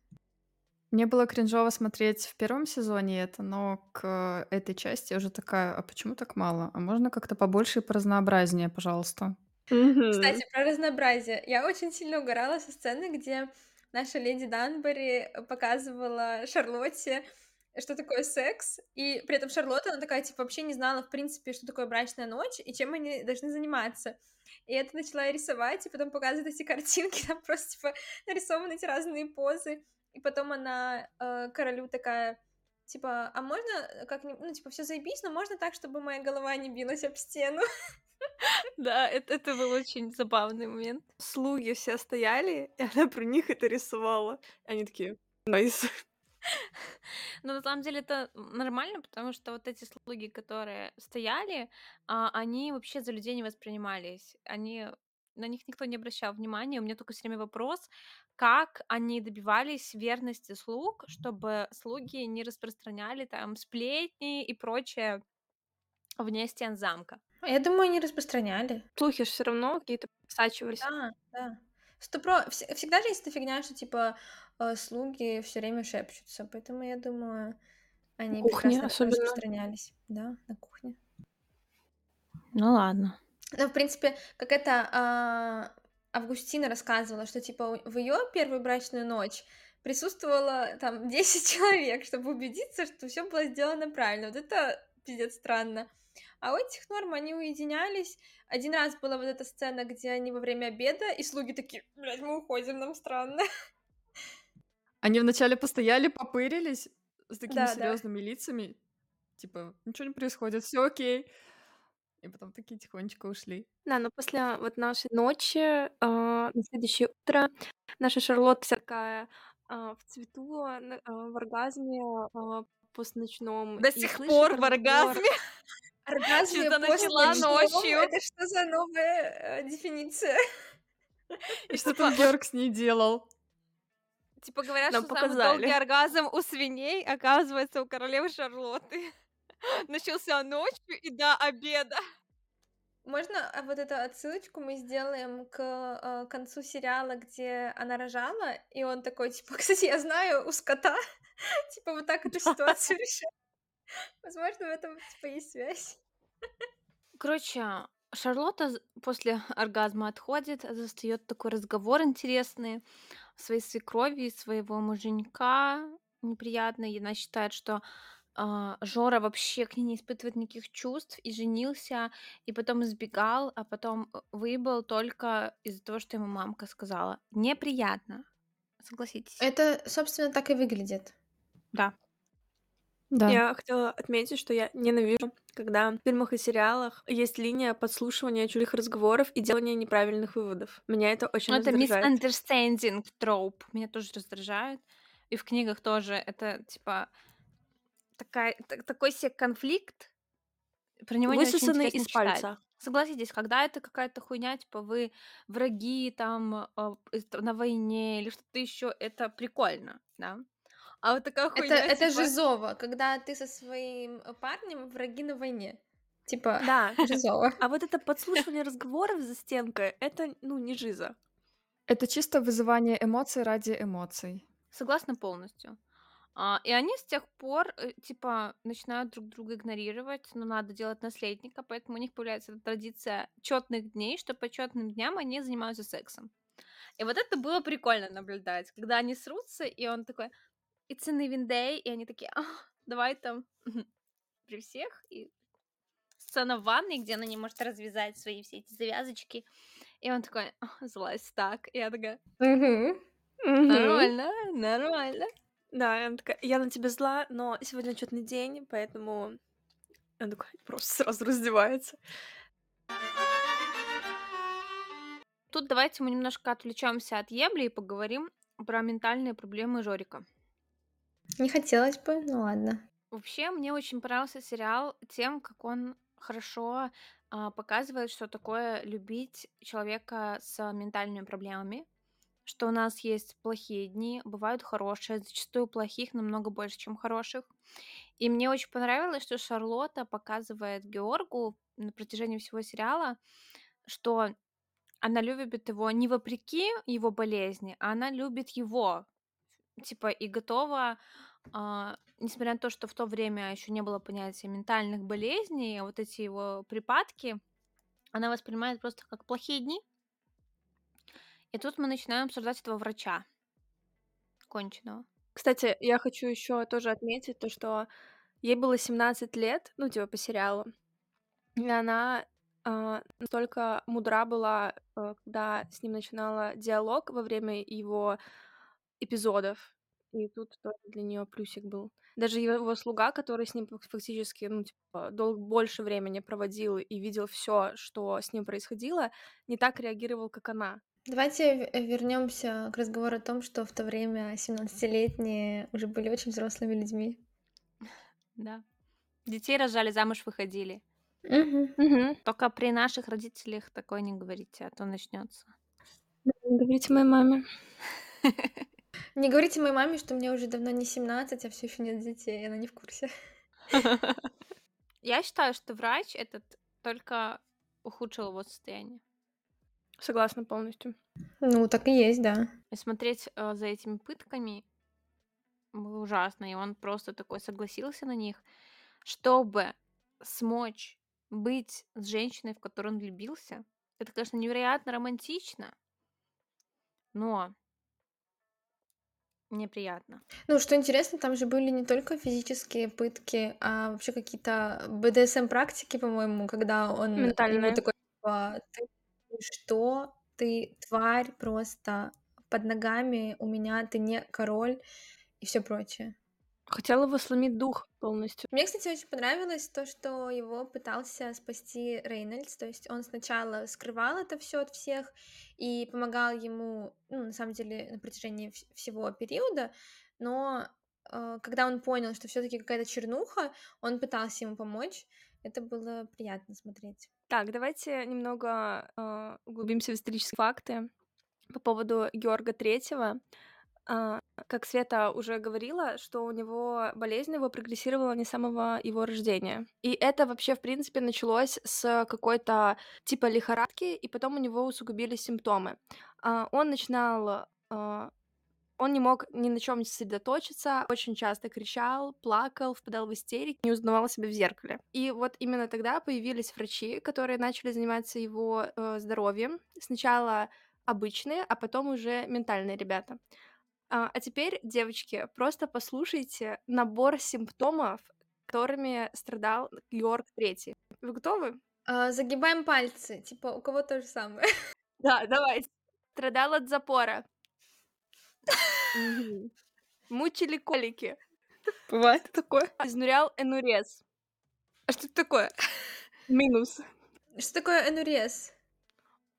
Мне было кринжово смотреть в первом сезоне это, но к этой части я уже такая, а почему так мало? А можно как-то побольше и поразнообразнее, пожалуйста? Кстати, про разнообразие. Я очень сильно угорала со сцены, где наша леди Данбери показывала Шарлотте, что такое секс, и при этом Шарлотта, она такая, типа, вообще не знала, в принципе, что такое брачная ночь и чем они должны заниматься. И это начала рисовать, и потом показывать эти картинки, там просто, типа, нарисованы эти разные позы. И потом она э, королю такая, типа, а можно как-нибудь, ну, типа, все заебись, но можно так, чтобы моя голова не билась об стену. Да, это, это был очень забавный момент. Слуги все стояли, и она про них это рисовала. Они такие, найс. Но на самом деле это нормально, потому что вот эти слуги, которые стояли, а, они вообще за людей не воспринимались. Они на них никто не обращал внимания. У меня только все время вопрос, как они добивались верности слуг, чтобы слуги не распространяли там сплетни и прочее вне стен замка. Я думаю, они распространяли. Слухи же все равно какие-то просачивались. Да, да. Сто про... вс- Всегда же есть эта фигня, что типа э, слуги все время шепчутся, поэтому я думаю, они кухне прекрасно особенно. распространялись. Да, на кухне. Ну ладно. Ну, в принципе, как это а, Августина рассказывала, что типа у- в ее первую брачную ночь присутствовало там 10 человек, чтобы убедиться, что все было сделано правильно. Вот это пиздец странно. А у этих норм они уединялись. Один раз была вот эта сцена, где они во время обеда, и слуги такие, блядь, мы уходим, нам странно. Они вначале постояли, попырились с такими Да, да. серьезными лицами. Типа, ничего не происходит, все окей. И потом такие тихонечко ушли. Да, но после вот нашей ночи, а, на следующее утро наша Шарлотта вся такая а, в цвету, а, в оргазме а, постночном. До сих пор в оргазме. Оргазм Что-то начала ночью. Это что за новая э, дефиниция? И что Типа, там с ней делал? типа говорят, Нам что самый долгий показали. оргазм у свиней, оказывается, у королевы Шарлотты. Начался ночью и до обеда. Можно а, вот эту отсылочку мы сделаем к а, концу сериала, где она рожала, и он такой, типа, кстати, я знаю у скота, типа, вот так эту ситуацию решать. Возможно, в этом, типа, есть связь. Короче, Шарлотта з- после оргазма отходит, застает такой разговор интересный своей свекрови, своего муженька неприятный. И она считает, что а, Жора вообще к ней не испытывает никаких чувств и женился, и потом избегал, а потом э, выбыл только из-за того, что ему мамка сказала. Неприятно, согласитесь. Это, собственно, так и выглядит. Да. Да. Я хотела отметить, что я ненавижу, когда в фильмах и сериалах есть линия подслушивания чужих разговоров и делания неправильных выводов. Меня это очень это раздражает. misunderstanding trope. Меня тоже раздражает. И в книгах тоже это типа такая, так- такой себе конфликт. Про него не очень Высосанный из читать. пальца. Согласитесь, когда это какая-то хуйня, типа вы враги там а, из- на войне или что-то еще, это прикольно, да? А вот такая Это, хуйня, это типа, Жизова, когда ты со своим э, парнем враги на войне. Типа, Да. Жизова. А вот это подслушивание разговоров за стенкой, это, ну, не жиза. Это чисто вызывание эмоций ради эмоций. Согласна полностью. А, и они с тех пор, э, типа, начинают друг друга игнорировать, но надо делать наследника, поэтому у них появляется эта традиция четных дней, что по четным дням они занимаются сексом. И вот это было прикольно наблюдать, когда они срутся, и он такой, it's an even day, и они такие, «А, давай там при всех, и сцена в ванной, где она не может развязать свои все эти завязочки, и он такой, «А, залазь так, и я такая, Мгм. Мгм. нормально, нормально. Да, и она такая, я на тебя зла, но сегодня отчетный день, поэтому... Он такой просто сразу раздевается. Тут давайте мы немножко отвлечемся от Ебли и поговорим про ментальные проблемы Жорика. Не хотелось бы, ну ладно. Вообще, мне очень понравился сериал тем, как он хорошо а, показывает, что такое любить человека с ментальными проблемами, что у нас есть плохие дни, бывают хорошие, зачастую плохих намного больше, чем хороших. И мне очень понравилось, что Шарлотта показывает Георгу на протяжении всего сериала, что она любит его не вопреки его болезни, а она любит его, типа, и готова, а, несмотря на то, что в то время еще не было понятия ментальных болезней, вот эти его припадки, она воспринимает просто как плохие дни. И тут мы начинаем обсуждать этого врача конченого. Кстати, я хочу еще тоже отметить то, что ей было 17 лет, ну, типа, по сериалу. И она а, настолько мудра была, а, когда с ним начинала диалог во время его эпизодов. И тут тоже для нее плюсик был. Даже его, слуга, который с ним фак- фактически, ну, типа, дол- больше времени проводил и видел все, что с ним происходило, не так реагировал, как она. Давайте вернемся к разговору о том, что в то время 17-летние уже были очень взрослыми людьми. Да. Детей рожали, замуж выходили. Мгм. Только при наших родителях такое не говорите, а то начнется. Говорите моей маме. Не говорите моей маме, что мне уже давно не 17, а все еще нет детей, она не в курсе. Я считаю, что врач этот только ухудшил его состояние. Согласна полностью. Ну, так и есть, да. И смотреть э, за этими пытками было ужасно. И он просто такой согласился на них, чтобы смочь быть с женщиной, в которую он влюбился. Это, конечно, невероятно романтично, но неприятно. Ну, что интересно, там же были не только физические пытки, а вообще какие-то БДСМ-практики, по-моему, когда он ему Ментальные. такой, типа, ты что? Ты тварь просто под ногами у меня, ты не король и все прочее. Хотела его сломить дух полностью. Мне, кстати, очень понравилось то, что его пытался спасти Рейнольдс. То есть он сначала скрывал это все от всех и помогал ему, ну, на самом деле, на протяжении вс- всего периода. Но э, когда он понял, что все-таки какая-то чернуха, он пытался ему помочь. Это было приятно смотреть. Так, давайте немного э, углубимся в исторические факты. по поводу Георга Третьего. А, как Света уже говорила, что у него болезнь его прогрессировала не с самого его рождения. И это вообще, в принципе, началось с какой-то типа лихорадки, и потом у него усугубились симптомы. А, он начинал он не мог ни на чем сосредоточиться, очень часто кричал, плакал, впадал в истерики, не узнавал себя в зеркале. И вот именно тогда появились врачи, которые начали заниматься его э, здоровьем. Сначала обычные, а потом уже ментальные ребята. А, а теперь, девочки, просто послушайте набор симптомов, которыми страдал Георг Третий. Вы готовы? А, загибаем пальцы. Типа, у кого то же самое. Да, давайте. Страдал от запора. Мгм. Мучили колики. Бывает. такое? Изнурял энурез. А что это такое? Минус. Что такое энурез?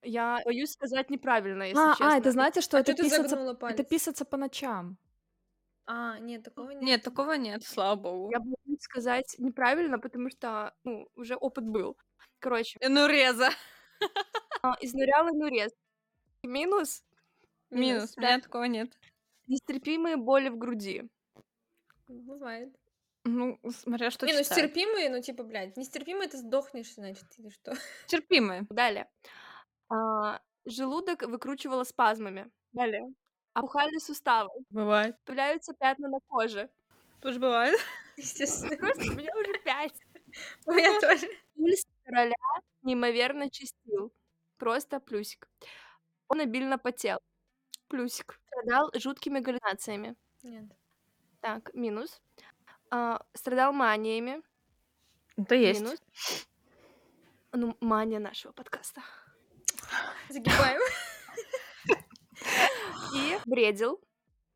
Я боюсь сказать неправильно, если А, честно. а, это знаете, что А это чё ты писаться, загнула это палец? писаться по ночам. А, нет, такого нет. Нет, такого нет, слава богу. Я боюсь сказать неправильно, потому что, ну, уже опыт был. Короче, Энуреза. а, изнурял энурез. Минус Минус. У да. меня такого нет. нестерпимые боли в груди. Бывает. Ну, смотря что не, ну читать. стерпимые, ну типа, блядь, нестерпимые ты сдохнешь, значит, или что? Терпимые. Далее. А, желудок выкручивало спазмами. Далее. Опухали суставы. Бывает. Появляются пятна на коже. Тоже бывает. Естественно. Просто у меня уже пять. У меня тоже. Пульс короля неимоверно чистил. Просто плюсик. Он обильно потел. Плюсик. Страдал жуткими галлюцинациями. Нет. Так, минус. А, страдал маниями. Это есть. Минус. Ну, мания нашего подкаста. Загибаем. И бредил.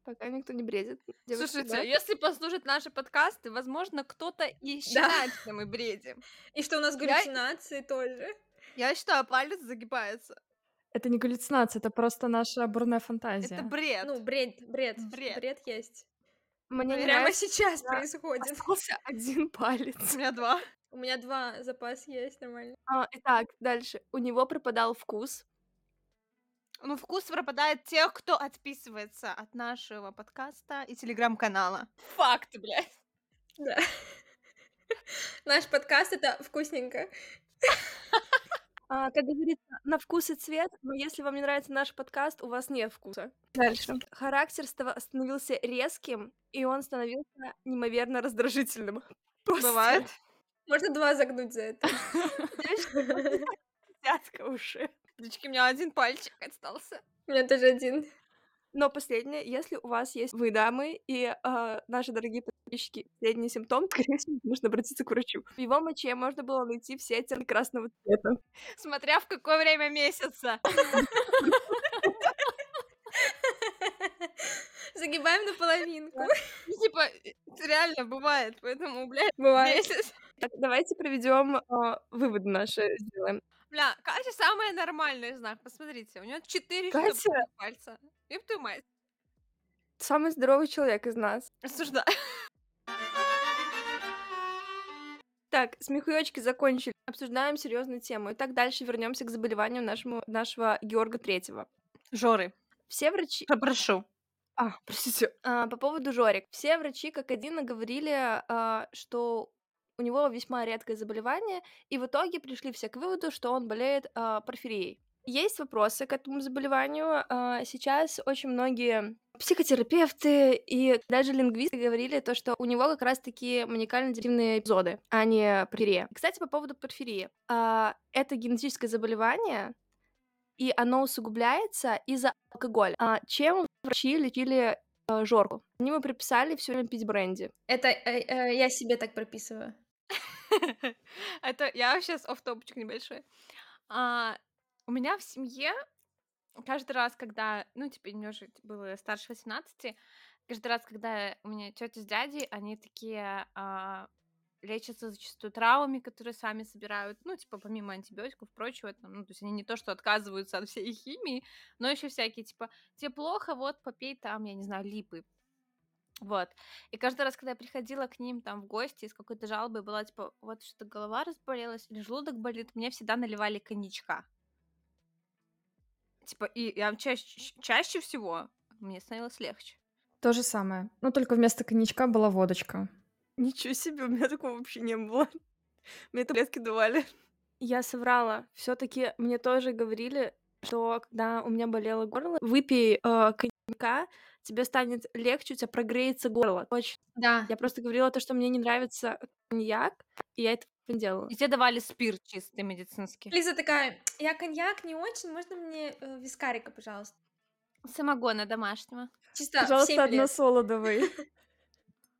Пока никто не бредит. Девушки, Слушайте, да? если послушать наши подкасты, возможно, кто-то и считает, что мы бредим. И что у нас Я- галлюцинации тоже. Я считаю, палец загибается. Это не галлюцинация, это просто наша бурная фантазия. Это бред. Ну, бред, бред. Бред. Бред есть. Мне не Прямо нравится, сейчас происходит. остался один палец. У меня два. У меня два запас есть, нормально. А, итак, дальше. У него пропадал вкус. Ну, вкус пропадает тех, кто отписывается от нашего подкаста и телеграм-канала. Факт, блядь. Да. Наш подкаст это вкусненько. А, как говорится, на вкус и цвет, но если вам не нравится наш подкаст, у вас нет вкуса. Дальше. Характер става- становился резким, и он становился неимоверно раздражительным. Просто Бывает. Можно два загнуть за это. Дядька уши. Девочки, у меня один пальчик остался. У меня тоже один. Но последнее, если у вас есть вы, дамы, и а, наши дорогие подписчики, последний симптом, скорее всего, нужно обратиться к врачу. В его моче можно было найти все оттенки красного цвета. Смотря в какое время месяца. Загибаем наполовинку. Ну, Типа, э, реально бывает, поэтому, блядь, Бывает. давайте проведем а, выводы наши сделаем. Бля, Катя самая нормальная из нас. Посмотрите, у нее четыре Катя? пальца. Ёб твою мать. Самый здоровый человек из нас. Осуждаю. Так, смехуёчки закончили. Обсуждаем серьезную тему. Итак, дальше вернемся к заболеванию нашему, нашего Георга Третьего. Жоры, Все врачи... попрошу. А, простите. А, по поводу Жорик. Все врачи как один говорили, а, что у него весьма редкое заболевание, и в итоге пришли все к выводу, что он болеет а, порфирией. Есть вопросы к этому заболеванию. А, Сейчас очень многие психотерапевты и даже лингвисты говорили то, что у него как раз-таки маникально-депрессивные эпизоды, а не порфирия. Кстати, по поводу порфирии. А, Это генетическое заболевание, и оно усугубляется из-за алкоголя. Чем врачи лечили э, Жорку? Они ему приписали все время пить бренди. Это э, э, я себе так прописываю. Это я сейчас оф топочек небольшой. А, у меня в семье каждый раз, когда, ну, типа, мне уже было старше 18, каждый раз, когда у меня тетя с дядей, они такие а, лечатся зачастую травмами, которые сами собирают, ну, типа, помимо антибиотиков и прочего, там, ну, то есть они не то, что отказываются от всей химии, но еще всякие, типа, тебе плохо, вот, попей там, я не знаю, липы. Вот. И каждый раз, когда я приходила к ним там в гости с какой-то жалобой, была типа, вот что-то голова разболелась или желудок болит, мне всегда наливали коньячка. типа, и я чаще, чаще всего мне становилось легче. То же самое. Но только вместо коньячка была водочка. Ничего себе, у меня такого вообще не было. Мне таблетки давали. Я соврала. все таки мне тоже говорили, что когда у меня болело горло, выпей, э, коньяка, тебе станет легче, у тебя прогреется горло. Точно. Да. Я просто говорила то, что мне не нравится коньяк, и я это не делала. И тебе давали спирт чистый медицинский. Лиза такая, я коньяк не очень, можно мне э, вискарика, пожалуйста? Самогона домашнего. Чисто Пожалуйста, 7 лет. односолодовый.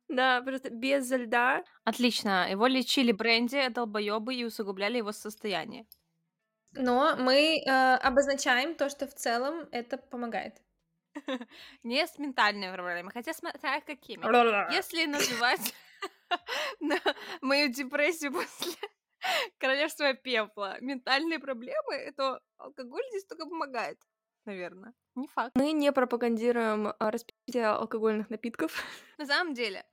Да, просто без льда. Отлично. Его лечили бренди, долбоебы и усугубляли его состояние. Но мы э, обозначаем то, что в целом это помогает. Не с ментальными проблемами, хотя смотря какими. Если называть на мою депрессию после королевства пепла ментальные проблемы, то алкоголь здесь только помогает, наверное. Не факт. Мы не пропагандируем а, распитие алкогольных напитков. На самом деле,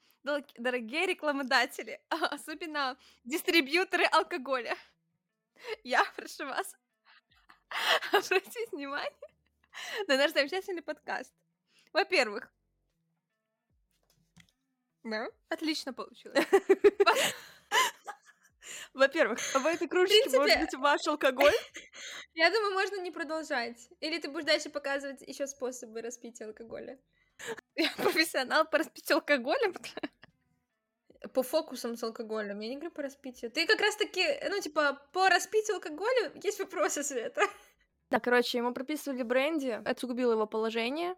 дорогие рекламодатели, особенно дистрибьюторы алкоголя, я прошу вас обратить внимание на наш замечательный подкаст. Во-первых, да, отлично получилось. Во-первых, в этой кружечке может быть ваш алкоголь. Я думаю, можно не продолжать. Или ты будешь дальше показывать еще способы распития алкоголя? Я профессионал по распитию алкоголя. По фокусам с алкоголем. Я не говорю по распитию. Ты как раз-таки, ну, типа, по распитию алкоголя есть вопросы, Света. Да, короче, ему прописывали бренди, это усугубило его положение.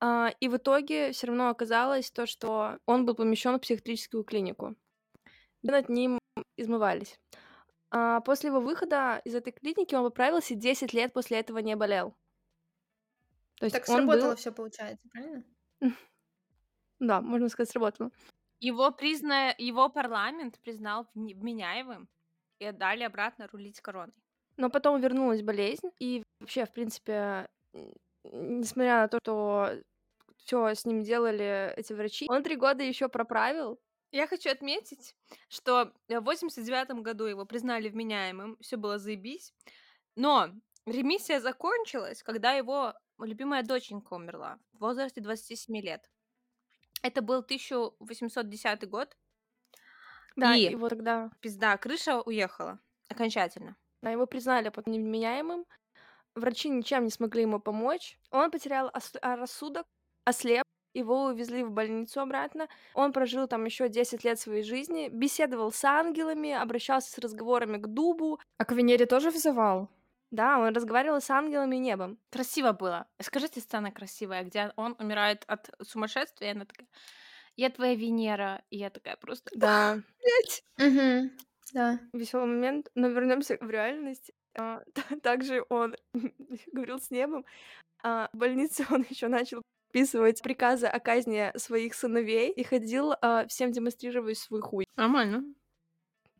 а, И в итоге все равно оказалось то, что он был помещен в психиатрическую клинику. И над ним измывались. А После его выхода из этой клиники он поправился и 10 лет после этого не болел. То есть Так он сработало был... все, получается, правильно? Да, можно сказать, сработало. Его, призна... Его парламент признал вменяемым и отдали обратно рулить короной. Но потом вернулась болезнь, и вообще, в принципе, несмотря на то, что все с ним делали эти врачи, он три года еще проправил. Я хочу отметить, что в 89 году его признали вменяемым, все было заебись, но ремиссия закончилась, когда его любимая доченька умерла в возрасте 27 лет. Это был 1810 год. Да, И- и вот тогда Пизда, крыша уехала окончательно. Да, его признали потом невменяемым. Врачи ничем не смогли ему помочь. Он потерял ос- а, рассудок, ослеп. Его увезли в больницу обратно. Он прожил там еще 10 лет своей жизни, беседовал с ангелами, обращался с разговорами к дубу. А к Венере тоже взывал? Да, он разговаривал с ангелами и небом. Красиво было. Скажите, сцена красивая, где он умирает от сумасшествия, и она такая, я твоя Венера, и я такая просто, Да, Угу. Да. веселый момент. Но вернемся в реальность. А, Также он говорил с небом. А в больнице он еще начал подписывать приказы о казни своих сыновей и ходил а, всем демонстрировать свой хуй. нормально.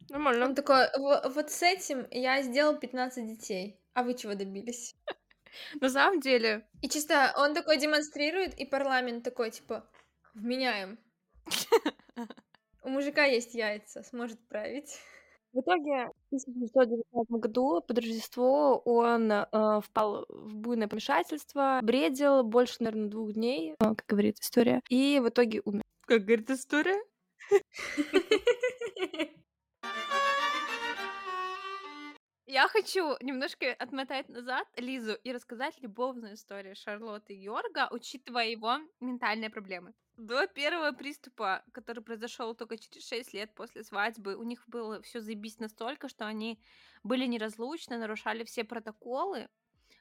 Нормально. Он такой, «Во- вот с этим я сделал 15 детей. А вы чего добились? На самом деле, И чисто он такой демонстрирует, и парламент такой, типа, вменяем. У мужика есть яйца, сможет править. В итоге в 1919 году под Рождество он э, впал в буйное помешательство, бредил больше, наверное, двух дней, э, как говорит история, и в итоге умер. как говорит история, я хочу немножко отмотать назад Лизу и рассказать любовную историю Шарлотты и Георга, учитывая его ментальные проблемы. До первого приступа, который произошел только через 6 лет после свадьбы, у них было все заебись настолько, что они были неразлучны, нарушали все протоколы,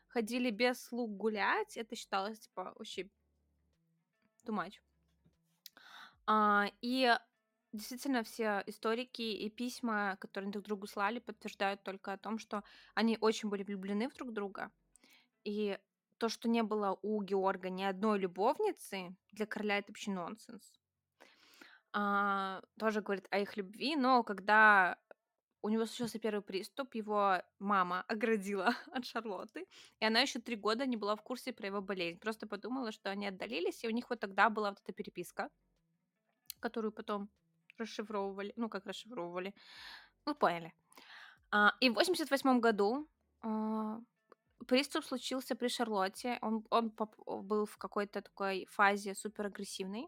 ходили без слуг гулять. Это считалось, типа, вообще too much. А, и действительно все историки и письма, которые они друг другу слали, подтверждают только о том, что они очень были влюблены в друг друга. И то, что не было у Георга ни одной любовницы, для короля это вообще нонсенс. А, тоже говорит о их любви, но когда у него случился первый приступ, его мама оградила от Шарлотты, и она еще три года не была в курсе про его болезнь. Просто подумала, что они отдалились, и у них вот тогда была вот эта переписка, которую потом расшифровывали, ну как расшифровывали, вы поняли. А, и в 88 году а, приступ случился при Шарлотте. Он, он был в какой-то такой фазе суперагрессивной.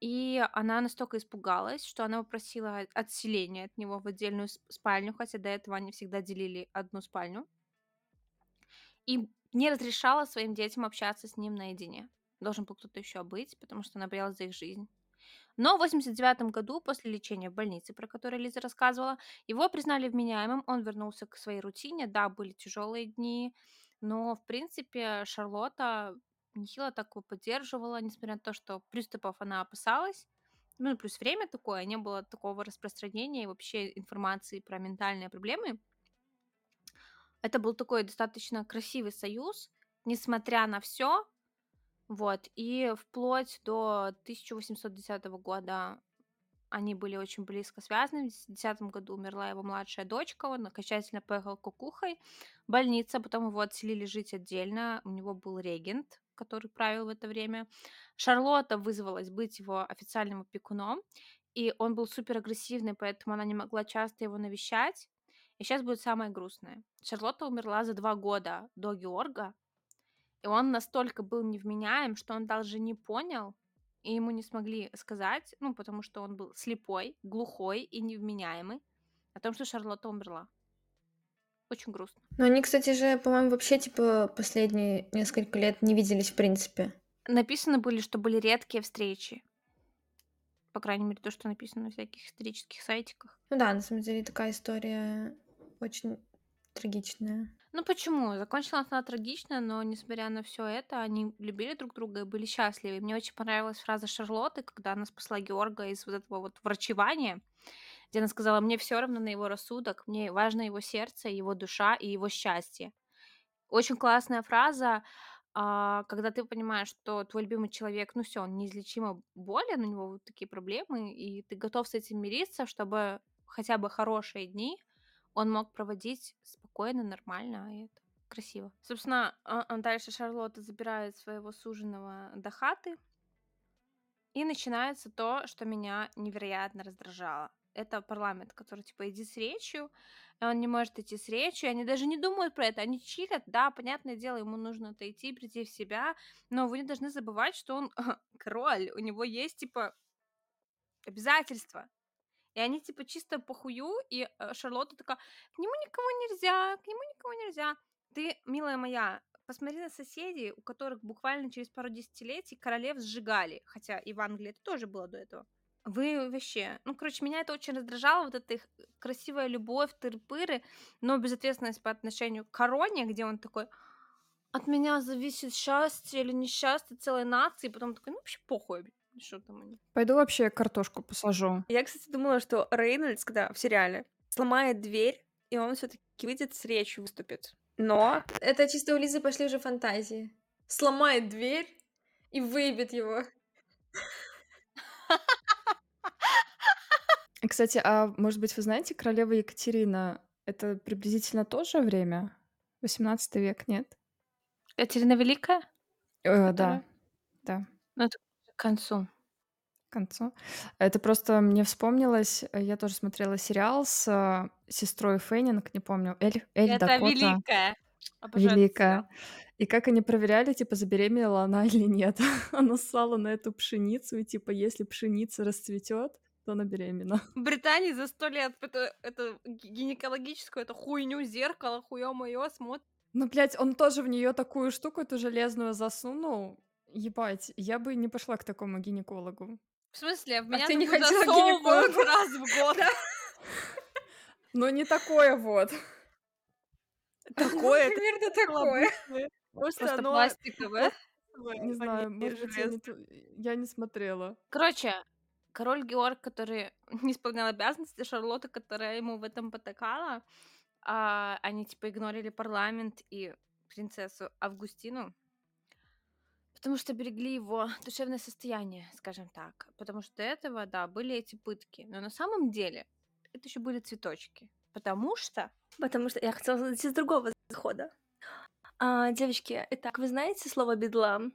И она настолько испугалась, что она попросила отселения от него в отдельную спальню, хотя до этого они всегда делили одну спальню. И не разрешала своим детям общаться с ним наедине. Должен был кто-то еще быть, потому что она боялась за их жизнь. Но в 89 году, после лечения в больнице, про которую Лиза рассказывала, его признали вменяемым, он вернулся к своей рутине. Да, были тяжелые дни, но, в принципе, Шарлотта нехило так его поддерживала, несмотря на то, что приступов она опасалась. Ну, плюс время такое, не было такого распространения и вообще информации про ментальные проблемы. Это был такой достаточно красивый союз, несмотря на все. Вот, и вплоть до 1810 года они были очень близко связаны. В 2010 году умерла его младшая дочка, он окончательно поехал кукухой. Больница, потом его отселили жить отдельно. У него был регент, который правил в это время. Шарлотта вызвалась быть его официальным опекуном, и он был супер агрессивный, поэтому она не могла часто его навещать. И сейчас будет самое грустное. Шарлотта умерла за два года до Георга, и он настолько был невменяем, что он даже не понял, и ему не смогли сказать, ну, потому что он был слепой, глухой и невменяемый, о том, что Шарлотта умерла. Очень грустно. Но они, кстати же, по-моему, вообще, типа, последние несколько лет не виделись, в принципе. Написано были, что были редкие встречи. По крайней мере, то, что написано на всяких исторических сайтиках. Ну да, на самом деле такая история очень трагичная. Ну почему? Закончилась она трагично, но несмотря на все это, они любили друг друга и были счастливы. Мне очень понравилась фраза Шарлотты, когда она спасла Георга из вот этого вот врачевания, где она сказала, мне все равно на его рассудок, мне важно его сердце, его душа и его счастье. Очень классная фраза, а, когда ты понимаешь, что твой любимый человек, ну все, он неизлечимо болен, у него вот такие проблемы, и ты готов с этим мириться, чтобы хотя бы хорошие дни он мог проводить спокойно, нормально, и это красиво. Собственно, а- а дальше Шарлотта забирает своего суженого до хаты, и начинается то, что меня невероятно раздражало. Это парламент, который, типа, иди с речью, он не может идти с речью, они даже не думают про это, они чилят, да, понятное дело, ему нужно отойти, прийти в себя, но вы не должны забывать, что он король, у него есть, типа, обязательства, и они, типа, чисто похую, и э, Шарлотта такая, к нему никого нельзя, к нему никого нельзя. Ты, милая моя, посмотри на соседей, у которых буквально через пару десятилетий королев сжигали, хотя и в Англии это тоже было до этого. Вы вообще... Ну, короче, меня это очень раздражало, вот эта их красивая любовь, тыры-пыры, но безответственность по отношению к короне, где он такой, от меня зависит счастье или несчастье целой нации, потом такой, ну, вообще похуй, что там они. Пойду вообще картошку посажу. Я, кстати, думала, что Рейнольдс, когда в сериале, сломает дверь, и он все таки выйдет с речью выступит. Но Это чисто у Лизы пошли уже фантазии. Сломает дверь и выебет его. И, Кстати, а может быть, вы знаете, королева Екатерина, это приблизительно то же время? 18 век, нет? Катерина Великая? Э, Которая? да, да, Ну, это к концу. к концу. Это просто мне вспомнилось, э, я тоже смотрела сериал с э, сестрой Феннинг, не помню, Эль, Эль Это Дакота. великая. Обожаю Великая. И как они проверяли, типа, забеременела она или нет. Она ссала на эту пшеницу, и, типа, если пшеница расцветет, то она беременна. В Британии за сто лет это, это ги- гинекологическую эту хуйню зеркало, хуё моё смотрит. Ну, блядь, он тоже в нее такую штуку, эту железную засунул. Ебать, я бы не пошла к такому гинекологу. В смысле, в А меня ты не такую ходила к засовывают гинекологу? раз в год. Но не такое вот. такое, Примерно такое. просто пластиковое. Не знаю, может быть, я не, ту- я не смотрела. Короче, король Георг, который не исполнял обязанности, Шарлотта, которая ему в этом потакала, а, они типа игнорили парламент и принцессу Августину, потому что берегли его душевное состояние, скажем так. Потому что до этого, да, были эти пытки. Но на самом деле это еще были цветочки. Потому что Потому что я хотела зайти с другого захода. А, девочки, итак, вы знаете слово «бедлам»?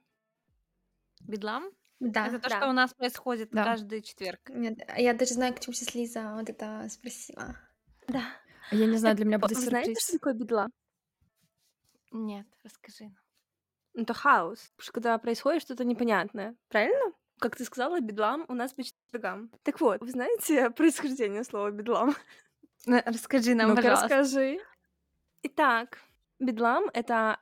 бедлам Да. это то, да. что у нас происходит Да. каждый четверг. Нет, а я даже знаю, к чему сейчас Лиза вот это спросила. Да. Я не знаю, для меня Вы будет знаете, сюрприз. что такое бедлам? Нет, расскажи нам. Это хаос. Потому что когда происходит что-то непонятное, правильно? Как ты сказала, бедлам у нас по четвергам. Так вот, вы знаете происхождение слова бедлам? Расскажи нам, Ну-ка, пожалуйста. расскажи. Итак, бедлам — это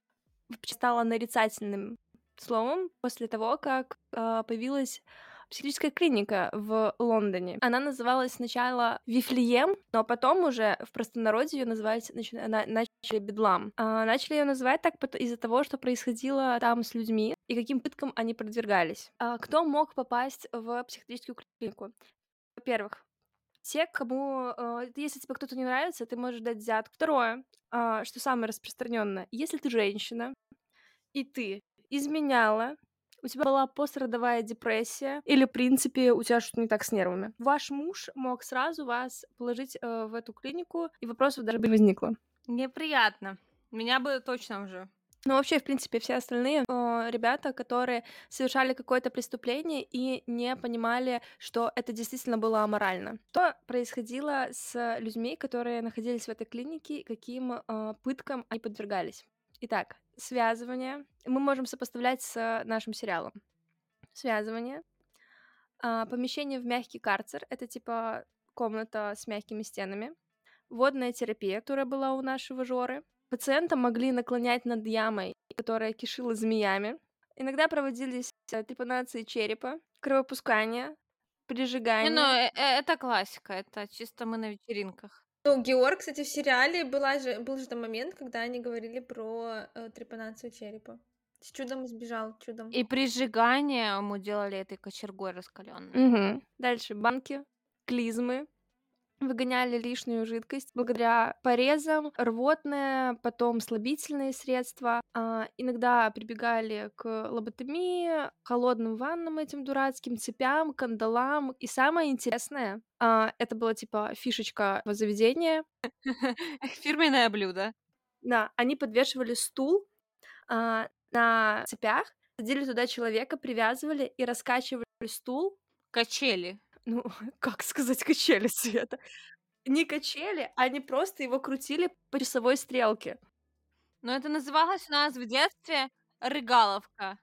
вообще стало нарицательным словом после того, как а, появилась психическая клиника в Лондоне. Она называлась сначала Вифлеем, но потом уже в простонародье ее называть начали, на- начали бедлам. А, начали ее называть так из-за того, что происходило там с людьми и каким пыткам они подвергались. А, кто мог попасть в психиатрическую клинику? Во-первых, те, кому, э, если тебе кто-то не нравится, ты можешь дать взятку. Второе, а, что самое распространенное, если ты женщина и ты изменяла, у тебя была пострадовая депрессия, или, в принципе, у тебя что-то не так с нервами. Ваш муж мог сразу вас положить э, в эту клинику, и вопросов даже бы не возникло. Неприятно. Меня бы точно уже. Ну, вообще, в принципе, все остальные э, ребята, которые совершали какое-то преступление и не понимали, что это действительно было аморально. Что происходило с людьми, которые находились в этой клинике, каким э, пыткам они подвергались? Итак, связывание. Мы можем сопоставлять с нашим сериалом. Связывание. А, помещение в мягкий карцер. Это типа комната с мягкими стенами. Водная терапия, которая была у нашего Жоры. Пациента могли наклонять над ямой, которая кишила змеями. Иногда проводились э, трепанации черепа, кровопускание, Не, ну, прижигание. э- э- это классика. Это чисто мы на вечеринках. Ну, Георг, кстати, в сериале была же, был же там момент, когда они говорили про э, трепанацию черепа. С чудом избежал, чудом. И прижигание мы делали этой кочергой раскаленной. Мгм. Дальше банки, клизмы, выгоняли лишнюю жидкость благодаря порезам, рвотное, потом слабительные средства. А, иногда прибегали к лоботомии, холодным ваннам этим дурацким, цепям, кандалам. И самое интересное, а, это была типа фишечка заведения. Фирменное блюдо. Да, они подвешивали стул а, на цепях, садили туда человека, привязывали и раскачивали стул. Качели. Ну, как сказать качели, Света? Не качели, они просто его крутили по часовой стрелке. Но это называлось у нас в детстве рыгаловка.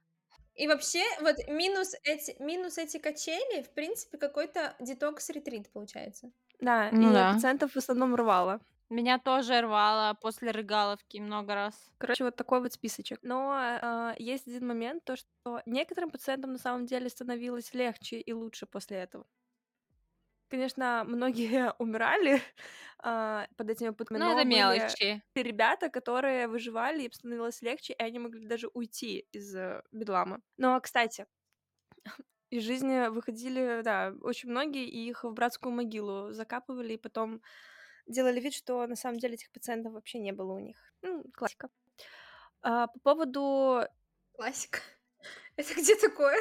И вообще, вот минус эти, минус эти качели, в принципе, какой-то детокс-ретрит получается. Да, Ну и да. пациентов в основном рвало. Меня тоже рвало после рыгаловки много раз. Короче, вот такой вот списочек. Но а, есть один момент, то что некоторым пациентам на самом деле становилось легче и лучше после этого. Конечно, многие умирали а, под этими пытками, Ну, это были мелочи. ребята, которые выживали, им становилось легче, и они могли даже уйти из э, бедлама. Но, кстати, из жизни выходили, да, очень многие, и их в братскую могилу закапывали, и потом делали вид, что на самом деле этих пациентов вообще не было у них. Ну, классика. А, по поводу... Классика. Это где такое?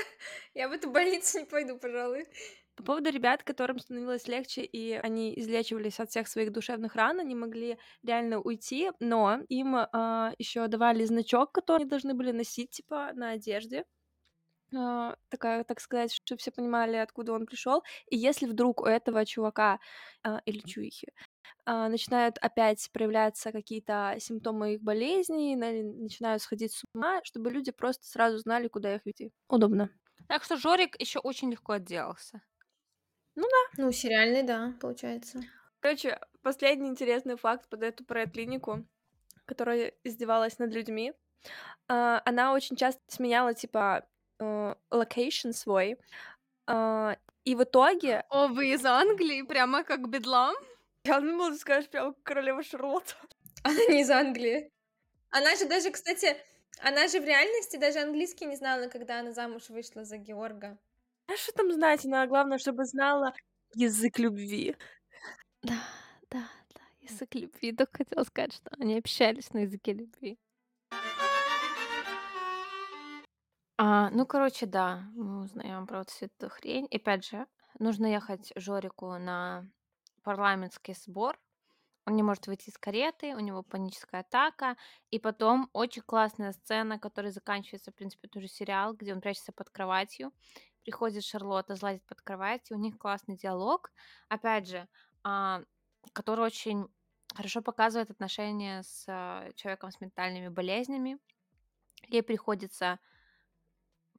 Я в эту больницу не пойду, пожалуй. По поводу ребят, которым становилось легче, и они излечивались от всех своих душевных ран, они могли реально уйти, но им еще давали значок, который они должны были носить, типа, на одежде. А, такая, так сказать, чтобы все понимали, откуда он пришел. И если вдруг у этого чувака а, или чуихи а, начинают опять проявляться какие-то симптомы их болезней, на- начинают сходить с ума, чтобы люди просто сразу знали, куда их идти. Удобно. Так что Жорик еще очень легко отделался. Ну, сериальный, да, получается. Короче, последний интересный факт под эту про клинику, которая издевалась над людьми. А, Она очень часто сменяла, типа, location свой. А, И в итоге... О, вы из Англии? Прямо как бедлам? Я думала, ты скажешь прямо как королева Шарлотта. Она не из Англии. Она же даже, кстати, она же в реальности даже английский не знала, когда она замуж вышла за Георга. А что там знать? Она, главное, чтобы знала язык любви. Да, да, да. Язык любви. Только хотела сказать, что они общались на языке любви. А, ну, короче, да, мы узнаем про вот всю эту хрень. И опять же, нужно ехать Жорику на парламентский сбор. Он не может выйти из кареты, у него паническая атака. И потом очень классная сцена, которая заканчивается, в принципе, тоже сериал, где он прячется под кроватью. Приходит Шарлотта, залазит под кровать, и у них классный диалог. Опять же, а, который очень хорошо показывает отношения с а, человеком с ментальными болезнями. Ей приходится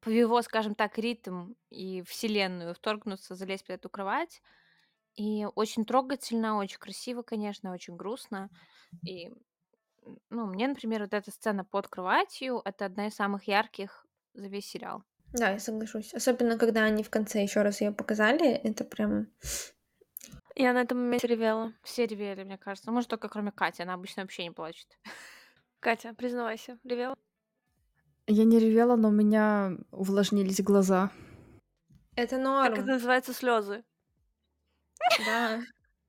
в его, скажем так, ритм и вселенную вторгнуться, залезть под эту кровать. И очень трогательно, очень красиво, конечно, очень грустно. И, ну, мне, например, вот эта сцена под кроватью, это одна из самых ярких за весь сериал. Да, я соглашусь. Особенно, когда они в конце еще раз ее показали, это прям... Я на этом моменте ревела. Все ревели, мне кажется. Может, только кроме Кати, она обычно вообще не плачет. Катя, признавайся, ревела? Я не ревела, но у меня увлажнились глаза. Это Как норм. это называется слезы? Да.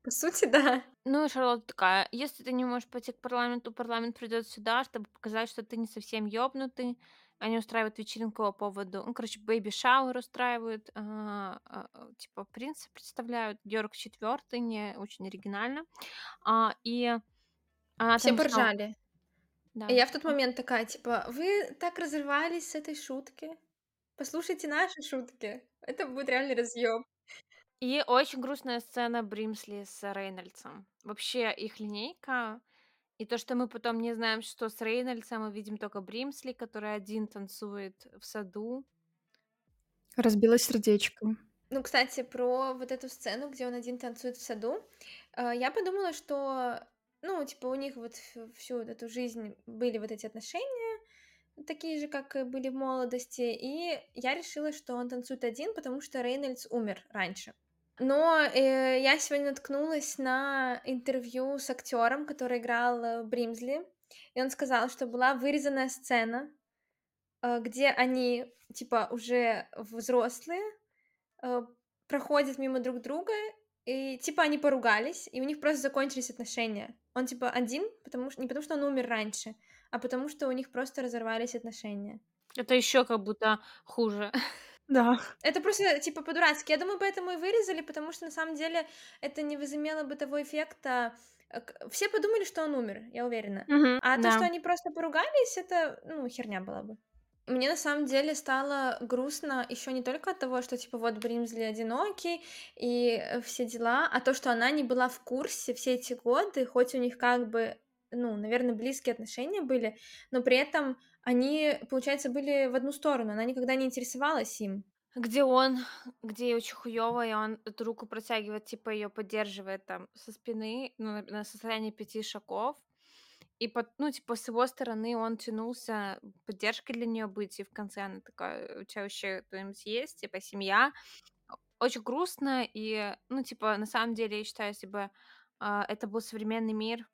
По сути, да. Ну и Шарлотта такая, если ты не можешь пойти к парламенту, парламент придет сюда, чтобы показать, что ты не совсем ёбнутый. Они устраивают вечеринку по поводу, ну, короче, baby shower устраивают, а, а, а, типа принца представляют, Георг четвертый, не очень оригинально. А, и она Все поржали. Да. И я в тот момент такая, типа, вы так разорвались с этой шутки? Послушайте наши шутки. Это будет реальный разъем. И очень грустная сцена Бримсли с Рейнольдсом. Вообще их линейка. И то, что мы потом не знаем, что с Рейнольдсом, мы видим только Бримсли, который один танцует в саду. Разбилось сердечко. Ну, кстати, про вот эту сцену, где он один танцует в саду, э, я подумала, что, ну, типа, у них вот всю вот эту жизнь были вот эти отношения, такие же, как и были в молодости, и я решила, что он танцует один, потому что Рейнольдс умер раньше. Но э, я сегодня наткнулась на интервью с актером, который играл э, Бримзли, и он сказал, что была вырезанная сцена, э, где они, типа, уже взрослые, э, проходят мимо друг друга, и типа они поругались, и у них просто закончились отношения. Он типа один, потому что не потому что он умер раньше, а потому что у них просто разорвались отношения. Это еще как будто хуже. Да. Это просто типа по-дурацки. Я думаю, поэтому и вырезали, потому что на самом деле это не возымело бы того эффекта. э, к- Все подумали, что он умер, я уверена. Мгм. А то, Да. что они просто поругались, это, ну, херня была бы. Мне на самом деле стало грустно еще не только от того, что типа вот Бримзли одинокий и э, все дела, а то, что она не была в курсе все эти годы, хоть у них как бы, ну, наверное, близкие отношения были, но при этом они, получается, были в одну сторону, она никогда не интересовалась им. Где он, где ей очень хуёво, и он эту руку протягивает, типа ее поддерживает там со спины, ну, на, состоянии пяти шагов. И, под, ну, типа, с его стороны он тянулся поддержкой для нее быть, и в конце она такая, у тебя вообще кто-нибудь есть, типа, семья. Очень грустно, и, ну, типа, на самом деле, я считаю, если бы а, это был современный мир,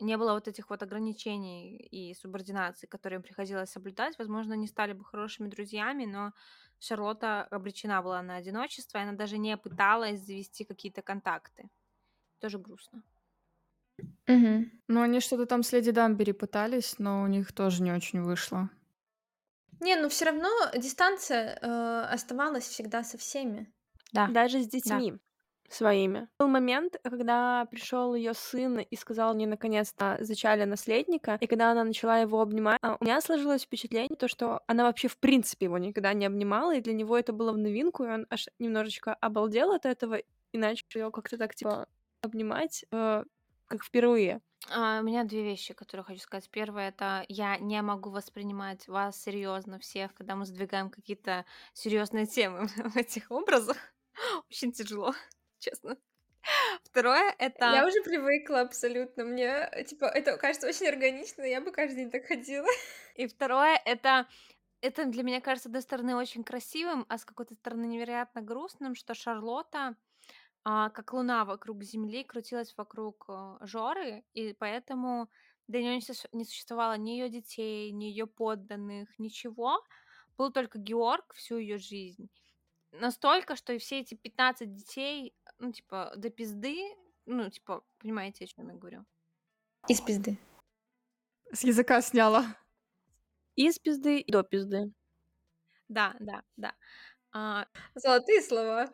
не было вот этих вот ограничений и субординации, которые им приходилось соблюдать, возможно, они стали бы хорошими друзьями, но Шарлотта обречена была на одиночество, и она даже не пыталась завести какие-то контакты. Тоже грустно. Ну, они что-то там с Леди Дамбери пытались, но у них тоже не очень вышло. Не, ну все равно дистанция э, оставалась всегда со всеми. Да. Даже с детьми своими. Был момент, когда пришел ее сын и сказал мне наконец-то зачали наследника, и когда она начала его обнимать, а у меня сложилось впечатление, то, что она вообще в принципе его никогда не обнимала, и для него это было в новинку, и он аж немножечко обалдел от этого и начал ее как-то так типа обнимать, э, как впервые. А, у меня две вещи, которые хочу сказать. Первое это я не могу воспринимать вас серьезно всех, когда мы сдвигаем какие-то серьезные темы в этих образах. Очень тяжело, честно. Второе это Я уже привыкла абсолютно. Мне, типа, это кажется очень органично, я бы каждый день так ходила. И второе, это это для меня кажется, с одной стороны, очень красивым, а с какой-то стороны невероятно грустным, что Шарлотта, а, как луна вокруг Земли, крутилась вокруг э, Жоры, и поэтому для нее не существовало ни ее детей, ни ее подданных, ничего. Был только Георг всю ее жизнь. Настолько, что и все эти 15 детей, ну, типа, до пизды, ну, типа, понимаете, о чем я говорю? Из пизды. С языка сняла. Из пизды и до пизды. Да, да, да. А, Золотые слова.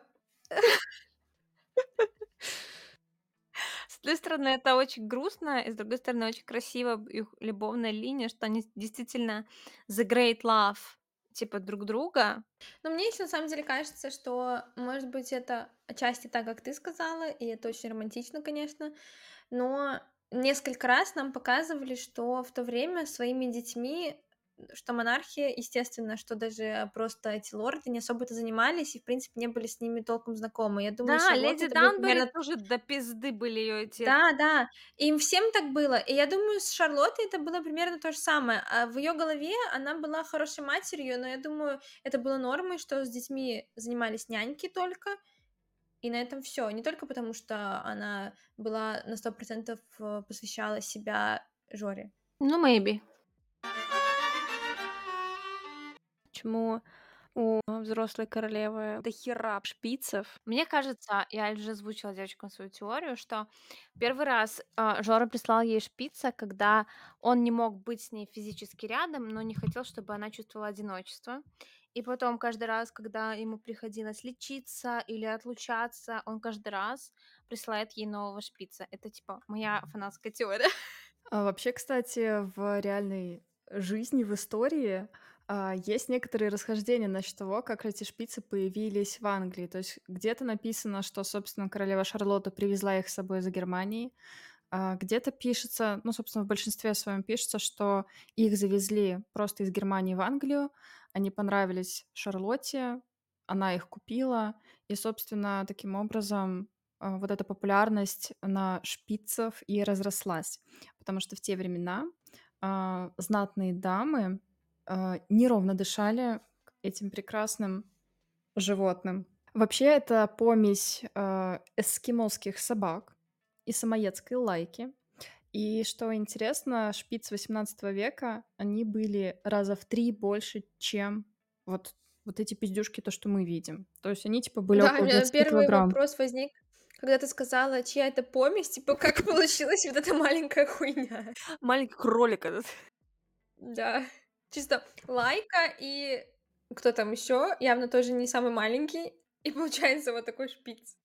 С одной стороны, это очень грустно, и с другой стороны, очень красиво их любовная линия, что они действительно the great love, типа друг друга. Но мне еще на самом деле кажется, что, может быть, это отчасти так, как ты сказала, и это очень романтично, конечно, но несколько раз нам показывали, что в то время своими детьми что монархия, естественно, что даже просто эти лорды не особо-то занимались и, в принципе, не были с ними толком знакомы. Я думаю, Да, леди Данбери примерно тоже до пизды были ее эти... Да, да, им всем так было. И я думаю, с Шарлоттой это было примерно то же самое. А в ее голове она была хорошей матерью, но я думаю, это было нормой, что с детьми занимались няньки только, и на этом все. Не только потому, что она была на сто процентов э, посвящала себя Жоре. Ну, maybe. Почему у взрослой королевы до хера шпицев? Мне кажется, я уже озвучила девочкам свою теорию, что первый раз а, Жора прислал ей шпица, когда он не мог быть с ней физически рядом, но не хотел, чтобы она чувствовала одиночество. И потом каждый раз, когда ему приходилось лечиться или отлучаться, он каждый раз присылает ей нового шпица. Это типа моя фанатская теория. А вообще, кстати, в реальной жизни, в истории а, есть некоторые расхождения насчет того, как эти шпицы появились в Англии. То есть где-то написано, что, собственно, королева Шарлотта привезла их с собой из Германии. А, где-то пишется, ну, собственно, в большинстве своем пишется, что их завезли просто из Германии в Англию, они понравились Шарлотте, она их купила, и, собственно, таким образом а, вот эта популярность на шпицев и разрослась. Потому что в те времена знатные дамы а, неровно дышали этим прекрасным животным. Вообще, это помесь а, эскимосских собак и самоедской лайки. И что интересно, шпиц 18 века, они были раза в три больше, чем вот, вот эти пиздюшки, то, что мы видим. То есть они типа были Да, у около меня 20 первый килограмм. вопрос возник, когда ты сказала, чья это помесь, типа, как получилась вот эта маленькая хуйня. Маленький кролик этот. Да, чисто лайка и кто там еще, явно тоже не самый маленький, и получается вот такой шпиц.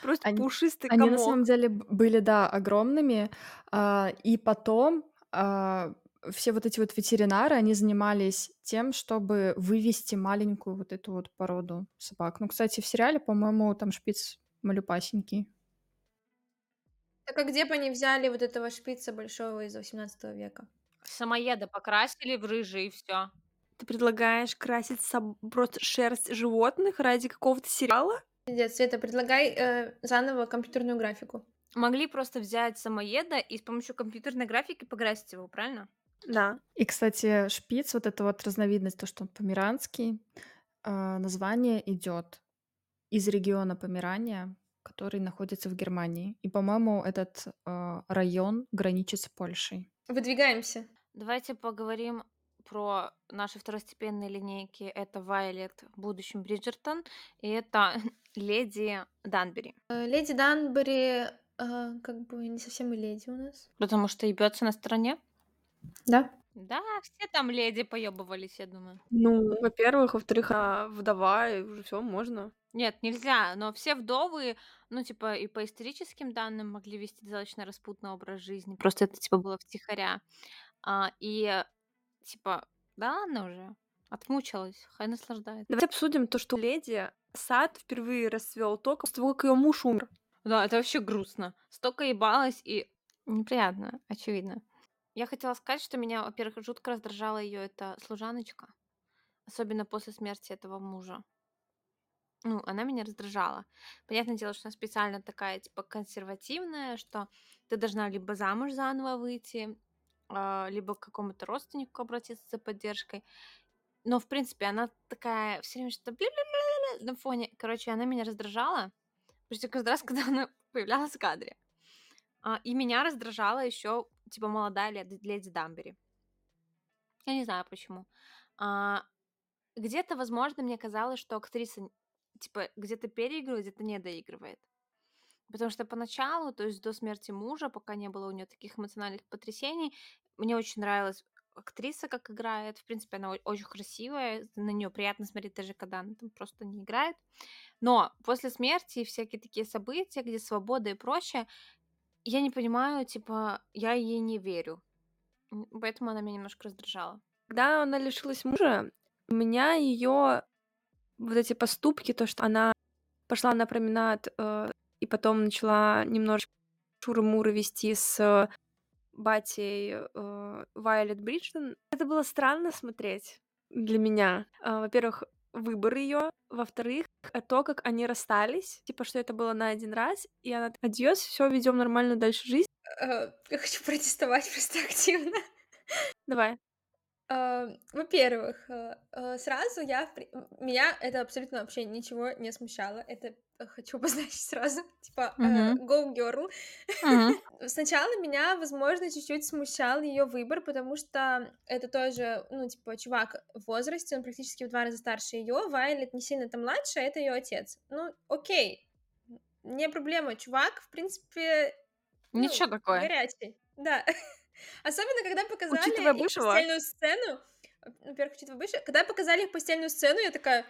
Просто Они, пушистый они на комок. самом деле были, да, огромными. а, и потом а, все вот эти вот ветеринары, они занимались тем, чтобы вывести маленькую вот эту вот породу собак. Ну, кстати, в сериале, по-моему, там шпиц малюпасенький. Так а где бы они взяли вот этого шпица большого из 18 века? Самоеда покрасили в рыжий и все. Ты предлагаешь красить соб- просто шерсть животных ради какого-то сериала? Пиздец, Света, предлагай э, заново компьютерную графику. Могли просто взять самоеда и с помощью компьютерной графики покрасить его, правильно? Да. И, кстати, шпиц, вот эта вот разновидность, то, что он померанский, а, название идет из региона Померания, который находится в Германии. И, по-моему, этот а, район граничит с Польшей. Выдвигаемся. Давайте поговорим про наши второстепенные линейки. Это Вайлет, в будущем Бриджертон, и это Леди Данбери. Э, Леди Данбери, э, как бы не совсем и леди у нас. Потому что ебется на стороне. Да. Да, все там леди поебывались, я думаю. Ну, во-первых, во-вторых, она вдова, и уже все можно. Нет, нельзя, но все вдовы, ну, типа, и по историческим данным могли вести достаточно распутный образ жизни. Просто это, типа, было втихаря. А, и, типа, да ладно уже, отмучилась, хай наслаждается. Давайте обсудим то, что леди сад впервые расцвел только после того, как ее муж умер. Да, это вообще грустно. Столько ебалась и неприятно, очевидно. Я хотела сказать, что меня, во-первых, жутко раздражала ее эта служаночка, особенно после смерти этого мужа. Ну, она меня раздражала. Понятное дело, что она специально такая, типа, консервативная, что ты должна либо замуж заново выйти, а, либо к какому-то родственнику обратиться за поддержкой. Но, в принципе, она такая все время что-то на фоне. Короче, она меня раздражала почти каждый раз, когда она появлялась в кадре. А, и меня раздражала еще, типа, молодая леди, леди Дамбери. Я не знаю почему. А, где-то, возможно, мне казалось, что актриса, типа, где-то переигрывает, где-то не доигрывает. Потому что поначалу, то есть до смерти мужа, пока не было у нее таких эмоциональных потрясений, мне очень нравилась актриса, как играет. В принципе, она очень красивая, на нее приятно смотреть, даже когда она там просто не играет. Но после смерти и всякие такие события, где свобода и прочее, я не понимаю, типа, я ей не верю. Поэтому она меня немножко раздражала. Когда она лишилась мужа, у меня ее вот эти поступки, то, что она пошла на променад э, и потом начала немножечко шуры-муры вести с батей э, Бриджтон. Это было странно смотреть для меня. Э, во-первых, выбор ее, во-вторых, то, как они расстались, типа, что это было на один раз, и она адьос, все, ведем нормально дальше жизнь. Э, Я хочу протестовать просто активно. Давай. А, Во-первых, э, э, сразу я... в при- м, Меня это абсолютно вообще ничего не смущало. Это э, хочу обозначить сразу. Типа, э, Мгм. go girl. Мгм. Сначала меня, возможно, чуть-чуть смущал ее выбор, потому что это тоже, ну, типа, чувак в возрасте, он практически в два раза старше ее, Вайлет не сильно там младше, а это ее отец. Ну, окей, не проблема, чувак, в принципе, ну, Ничего такое. горячий, да. Особенно, когда показали Учитывая их бывшего. постельную сцену, во-первых, учитывая бывшего, когда показали их постельную сцену, я такая,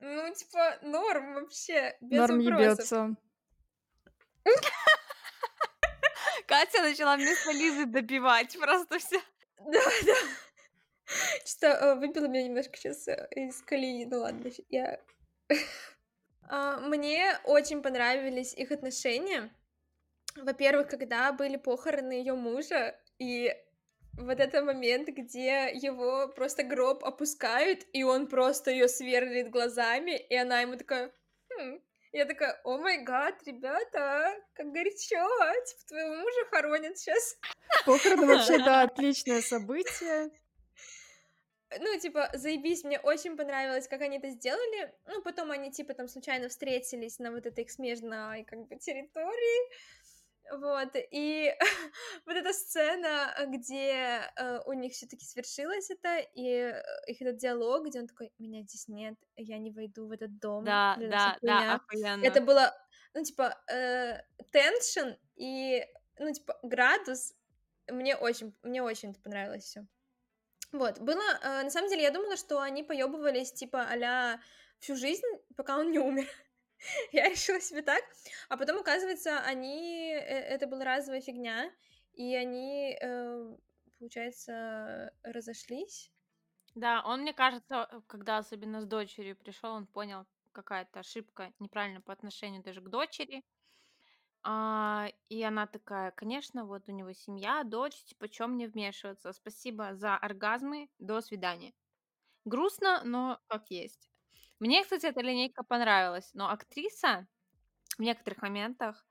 ну, типа, норм вообще, без Норм вопросов. ебется. Катя начала вместо Лизы допивать просто все. Да, да. Что э, выбило меня немножко сейчас из колеи. Ну ладно, я... А, Мне очень понравились их отношения. Во-первых, когда были похороны ее мужа, и вот этот момент, где его просто гроб опускают, и он просто ее сверлит глазами, и она ему такая... «Хм». Я такая, о май гад, ребята, как горячо, типа твоего мужа хоронят сейчас. Похороны вообще, да, отличное событие. Ну, типа, заебись, мне очень понравилось, как они это сделали. Ну, потом они, типа, там случайно встретились на вот этой их смежной, как бы, территории. Вот, и вот эта сцена, где э, у них все таки свершилось это, и э, их этот диалог, где он такой, меня здесь нет, я не войду в этот дом. Да, да, да, охуенно. Это было, ну, типа, теншн и, ну, типа, градус. Мне очень, мне очень это понравилось все. Вот, было, э, на самом деле, я думала, что они поебывались, типа, а всю жизнь, пока он не умер. Я решила себе так. А потом, оказывается, они... э, Это была разовая фигня, и они, э, получается, разошлись. Да, он, мне кажется, э, когда особенно с дочерью пришел, он понял какая-то ошибка неправильно по отношению даже к дочери. А, и она такая, конечно, вот у него семья, дочь, типа, чем мне вмешиваться? Спасибо за оргазмы, до свидания. Грустно, но как есть. Мне, кстати, эта линейка понравилась, но актриса в некоторых моментах...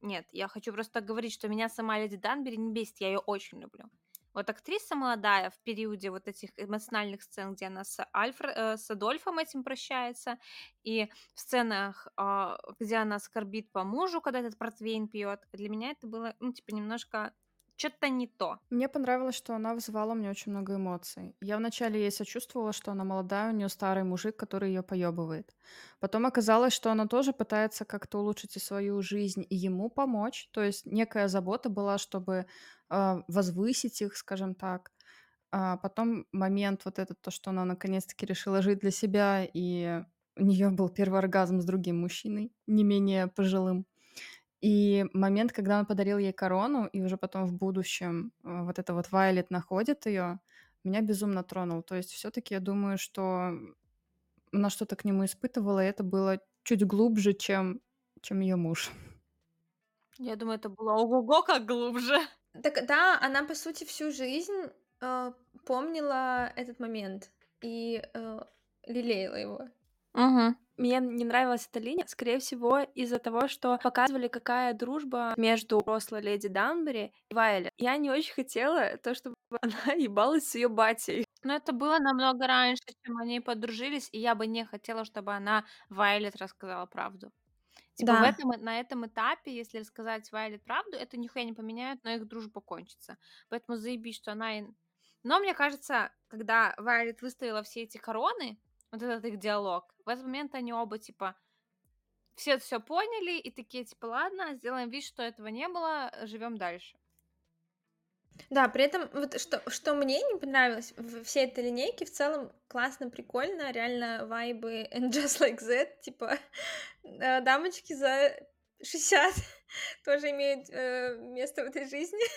Нет, я хочу просто говорить, что меня сама Леди Данбери не бесит, я ее очень люблю. Вот актриса молодая в периоде вот этих эмоциональных сцен, где она с, Альфр... э, с Адольфом этим прощается, и в сценах, а, где она скорбит по мужу, когда этот портвейн пьет, для меня это было, ну, типа, немножко что-то не то. Мне понравилось, что она вызывала у меня очень много эмоций. Я вначале ей сочувствовала, что она молодая, у нее старый мужик, который ее поебывает. Потом оказалось, что она тоже пытается как-то улучшить и свою жизнь, и ему помочь. То есть некая забота была, чтобы э, возвысить их, скажем так. А потом момент вот этот, то, что она наконец-таки решила жить для себя, и у нее был первый оргазм с другим мужчиной, не менее пожилым. И момент, когда он подарил ей корону, и уже потом в будущем э, вот это вот Вайлет находит ее, меня безумно тронул. То есть все-таки я думаю, что она что-то к нему испытывала, и это было чуть глубже, чем, чем ее муж. Я думаю, это было ого-го как глубже. Так да, она, по сути, всю жизнь э, помнила этот момент и э, лелеяла его. Угу. Мне не нравилась эта линия, скорее всего, из-за того, что показывали, какая дружба между взрослой леди Данбери и Вайлет. Я не очень хотела то, чтобы она ебалась с ее батей. Но это было намного раньше, чем они подружились, и я бы не хотела, чтобы она Вайлет рассказала правду. Типа в Да. этом, на этом этапе, если рассказать Вайлет правду, это нихуя не поменяет, но их дружба кончится. Поэтому заебись, что она... Но мне кажется, когда Вайлет выставила все эти короны, вот этот их диалог, в этот момент они оба, типа, все все поняли и такие, типа, ладно, сделаем вид, что этого не было, живем дальше. Да, при этом вот что, что мне не понравилось в всей этой линейке, в целом классно, прикольно, реально вайбы and just like that, типа э, дамочки за 60 тоже имеют э, место в этой жизни.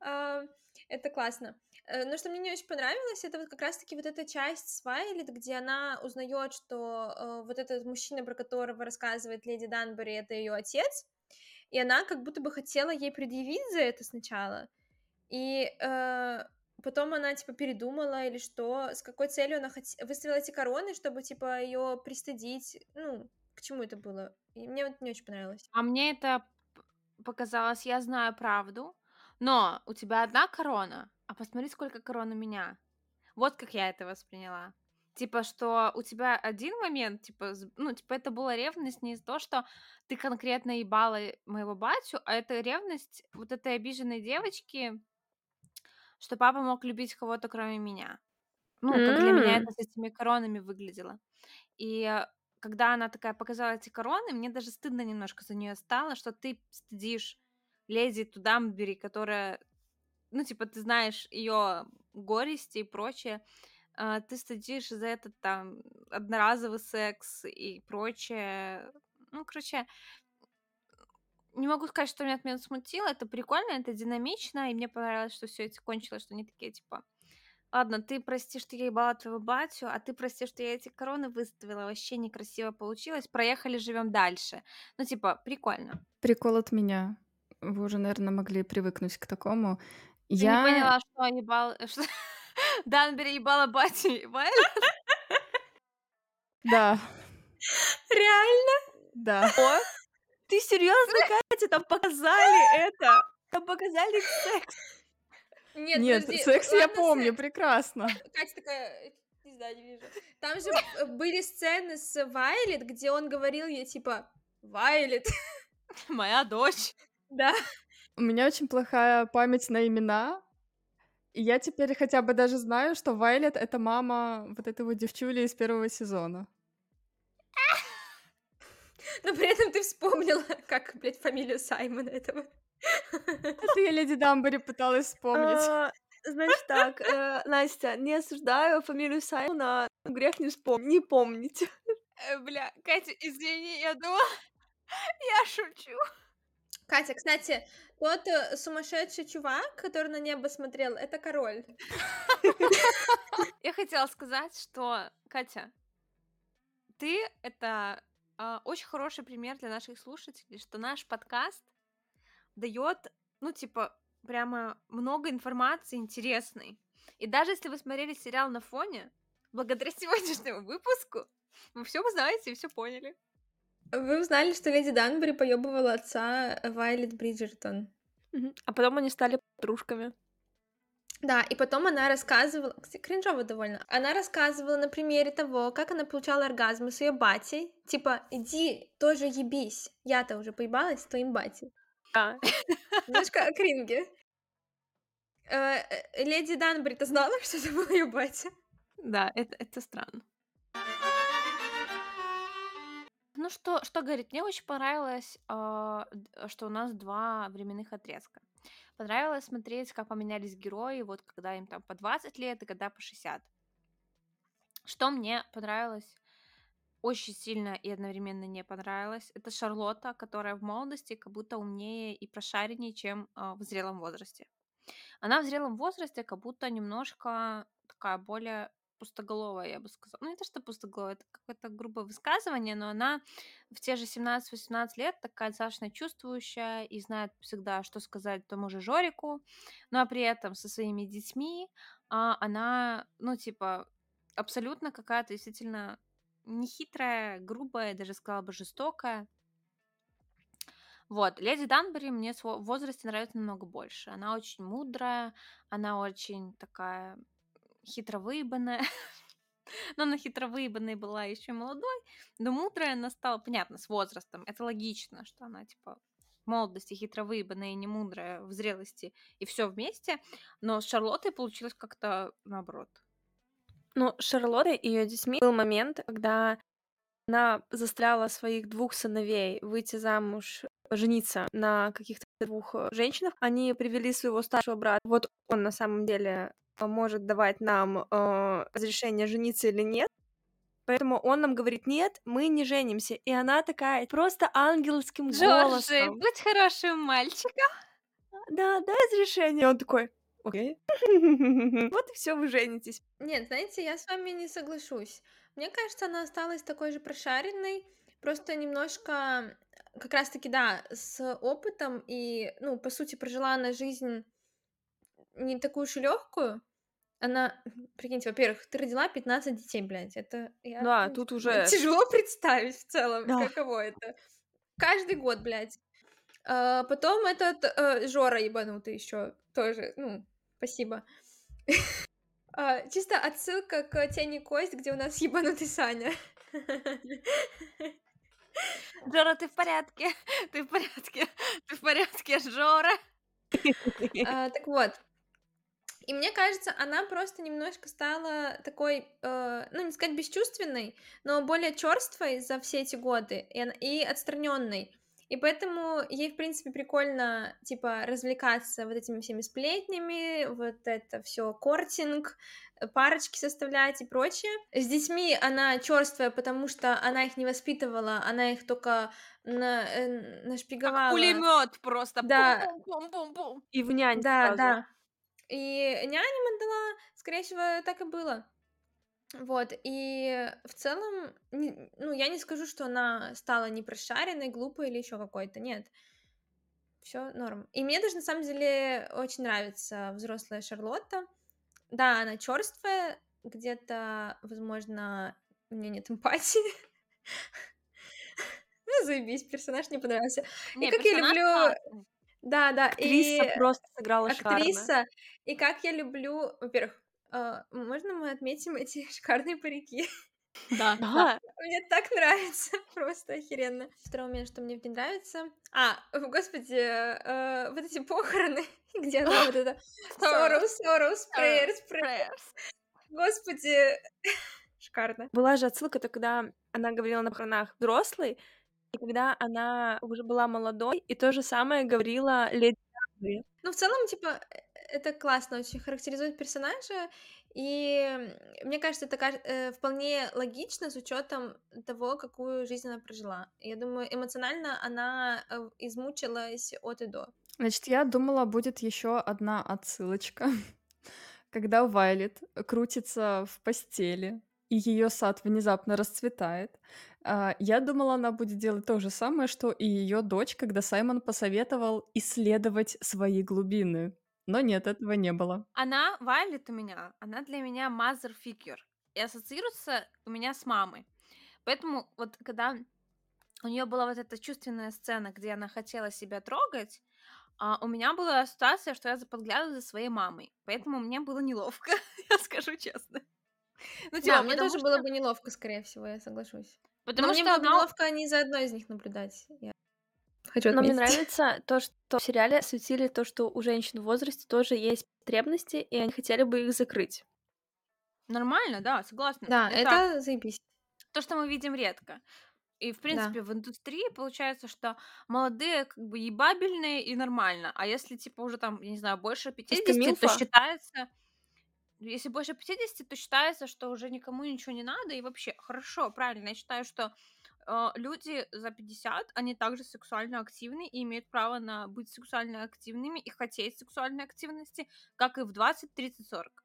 А, Это классно. Э, Но что мне не очень понравилось, это вот как раз-таки вот эта часть с Вайлет, где она узнает, что э, вот этот мужчина, про которого рассказывает леди Данбери, это ее отец. и она как будто бы хотела ей предъявить за это сначала, и э, потом она типа передумала или что, с какой целью она хот... выставила эти короны, чтобы типа ее пристыдить, ну, к чему это было? И мне вот не очень понравилось. А мне это показалось, я знаю правду, но у тебя одна корона, а посмотри, сколько корон у меня. Вот как я это восприняла. Типа, что у тебя один момент, типа, ну, типа, это была ревность не из-за того, что ты конкретно ебала моего батю, а это ревность вот этой обиженной девочки, что папа мог любить кого-то, кроме меня. Ну, как для меня это с этими коронами выглядело. И э, когда она такая показала эти короны, мне даже стыдно немножко за нее стало, что ты стыдишь леди Тудамбери, которая, ну, типа, ты знаешь ее горести и прочее, а, ты стыдишь за этот там одноразовый секс и прочее. Ну, короче, не могу сказать, что меня от меня смутило. Это прикольно, это динамично, и мне понравилось, что все это кончилось, что они такие, типа, ладно, ты прости, что я ебала твоего батю, а ты прости, что я эти короны выставила, вообще некрасиво получилось, проехали, живем дальше. Ну, типа, прикольно. Прикол от меня. Вы уже, наверное, могли привыкнуть к такому. Ты не Я... поняла, что ебал... Что... Данбери ебала батю и Вайлет? Да, Реально? да. О, ты серьезно, Катя? Там показали это. Там показали секс. Нет, Нет, подожди, секс я помню секс. прекрасно. Катя такая, не знаю, не вижу. Там же э, были сцены с Вайлет, где он говорил ей, типа, Вайлет. Моя дочь. Да. У меня очень плохая память на имена. И я теперь хотя бы даже знаю, что Вайлет — это мама вот этой вот девчули из первого сезона. Но при этом ты вспомнила, как, блядь, фамилию Саймона этого. Это я Леди Дамбери пыталась вспомнить. А, Значит так, э, Настя, не осуждаю фамилию Саймона, грех не вспомнить, не помнить. Э, Бля, Катя, извини, я думала... Я шучу. Катя, кстати, тот э, сумасшедший чувак, который на небо смотрел, это король. Я хотела сказать, что, Катя, ты — это а, очень хороший пример для наших слушателей, что наш подкаст дает, ну, типа, прямо много информации интересной. И даже если вы смотрели сериал на фоне, благодаря сегодняшнему выпуску вы все узнаете и все поняли. Вы узнали, что леди Данбери поебывала отца Вайлет Бриджертон. Мгм. А потом они стали подружками. Да, и потом она рассказывала, кстати, кринжово довольно, она рассказывала на примере того, как она получала оргазмы с ее батей, типа, иди тоже ебись, я-то уже поебалась с твоим батей. Да. Немножко о кринге. Э, э, Леди Данбри-то знала, что это был ее батя? Да, это, это странно. Ну что, что говорить, мне очень понравилось, а, д- что у нас два временных отрезка. Понравилось смотреть, как поменялись герои, вот когда им там по 20 лет и когда по 60. Что мне понравилось очень сильно и одновременно не понравилось, это Шарлотта, которая в молодости как будто умнее и прошареннее, чем а, в зрелом возрасте. Она в зрелом возрасте как будто немножко такая более пустоголовая, я бы сказала. Ну, не то, что пустоголовая, это какое-то грубое высказывание, но она в те же 17-18 лет такая достаточно чувствующая и знает всегда, что сказать тому же Жорику, но при этом со своими детьми а, она, ну, типа, абсолютно какая-то действительно нехитрая, грубая, даже сказала бы жестокая. Вот, леди Данбери мне в возрасте нравится намного больше. Она очень мудрая, она очень такая хитро выебанная. Но она хитро выебанной была еще молодой, но мудрая она стала, понятно, с возрастом. Это логично, что она, типа, в молодости хитро выебанная и не мудрая в зрелости, и все вместе. Но с Шарлоттой получилось как-то наоборот. Ну, Шарлотта и ее детьми был момент, когда она застряла своих двух сыновей выйти замуж, жениться на каких-то двух э, женщинах. Они привели своего старшего брата. Вот он на самом деле может давать нам э, разрешение жениться или нет. Поэтому он нам говорит, нет, мы не женимся. И она такая, просто ангельским Джорджи, голосом. будь хорошим мальчиком. Да, дай разрешение. И он такой, окей. Вот и все, вы женитесь. Нет, знаете, я с вами не соглашусь. Мне кажется, она осталась такой же прошаренной, просто немножко как раз-таки, да, с опытом и, ну, по сути, прожила она жизнь не такую уж и легкую. Она, прикиньте, во-первых, ты родила 15 детей, блядь. Это я, Да, ну, тут уже... тяжело представить в целом, Да. каково это. Каждый год, блядь. А, потом этот э, Жора ебанутый еще тоже, ну, спасибо. А, чисто отсылка к Тени Кость, где у нас ебанутый Саня. Жора, ты в порядке? Ты в порядке? Ты в порядке, Жора? А, так вот. И мне кажется, она просто немножко стала такой, э, ну, не сказать бесчувственной, но более черствой за все эти годы и, она- и отстраненной. И поэтому ей, в принципе, прикольно, типа, развлекаться вот этими всеми сплетнями, вот это все кортинг, э, парочки составлять и прочее. С детьми она черствая, потому что она их не воспитывала, она их только на, э, Как нашпиговала. пулемет просто. Да. Пум-пум-пум-пум-пум. И в нянь Да, сразу. да. И няням отдала, скорее всего, так и было. Вот, и в целом, ну, я не скажу, что она стала непрошаренной, глупой или еще какой-то, нет. Все норм. И мне даже на самом деле очень нравится взрослая Шарлотта. Да, она черствая, где-то, возможно, у нее нет эмпатии. Ну, заебись, персонаж не понравился. Не, и как я люблю... классный. Да, да, Актриса и просто сыграла шикарно. актриса, и как я люблю, во-первых, а, можно мы отметим эти шикарные парики? Да. Да. Мне так нравится, просто охеренно. Второй момент, что мне в ней нравится. А, о, господи, э, вот эти похороны, где она вот это sorrow, sorrows, prayers, prayers. Prayers. Господи, шикарно. Была же отсылка, то когда она говорила на похоронах взрослой, и когда она уже была молодой, и то же самое говорила леди Диабле. Ну, в целом, типа, э, это классно очень характеризует персонажа, и мне кажется, это э, вполне логично с учетом того, какую жизнь она прожила. Я думаю, эмоционально она э, измучилась от и до. Значит, я думала, будет еще одна отсылочка, когда Вайлет крутится в постели, и ее сад внезапно расцветает. А, Я думала, она будет делать то же самое, что и ее дочь, когда Саймон посоветовал исследовать свои глубины. Но нет, этого не было. Она, Вайлет у меня, она для меня mother figure. И ассоциируется у меня с мамой. Поэтому вот когда у нее была вот эта чувственная сцена, где она хотела себя трогать, а, у меня была ситуация, что я подглядывала за своей мамой. Поэтому мне было неловко, я скажу честно. Ну, Да, типа, мне потому тоже что- было бы неловко, скорее всего, я соглашусь. Потому Но мне что было бы она... неловко не за одной из них наблюдать. Я хочу Но мне нравится то, что в сериале осветили то, что у женщин в возрасте тоже есть потребности, и они хотели бы их закрыть. Нормально, да, согласна. Да, это заебись. то, что мы видим редко. И, в принципе, в индустрии получается, что молодые как бы ебабельные и нормально. А если, типа, уже там, я не знаю, больше 50, то считается... Если больше 50, то считается, что уже никому ничего не надо. И вообще, хорошо, правильно. Я считаю, что э, люди за 50, они также сексуально активны и имеют право на быть сексуально активными и хотеть сексуальной активности, как и в 20, 30, 40.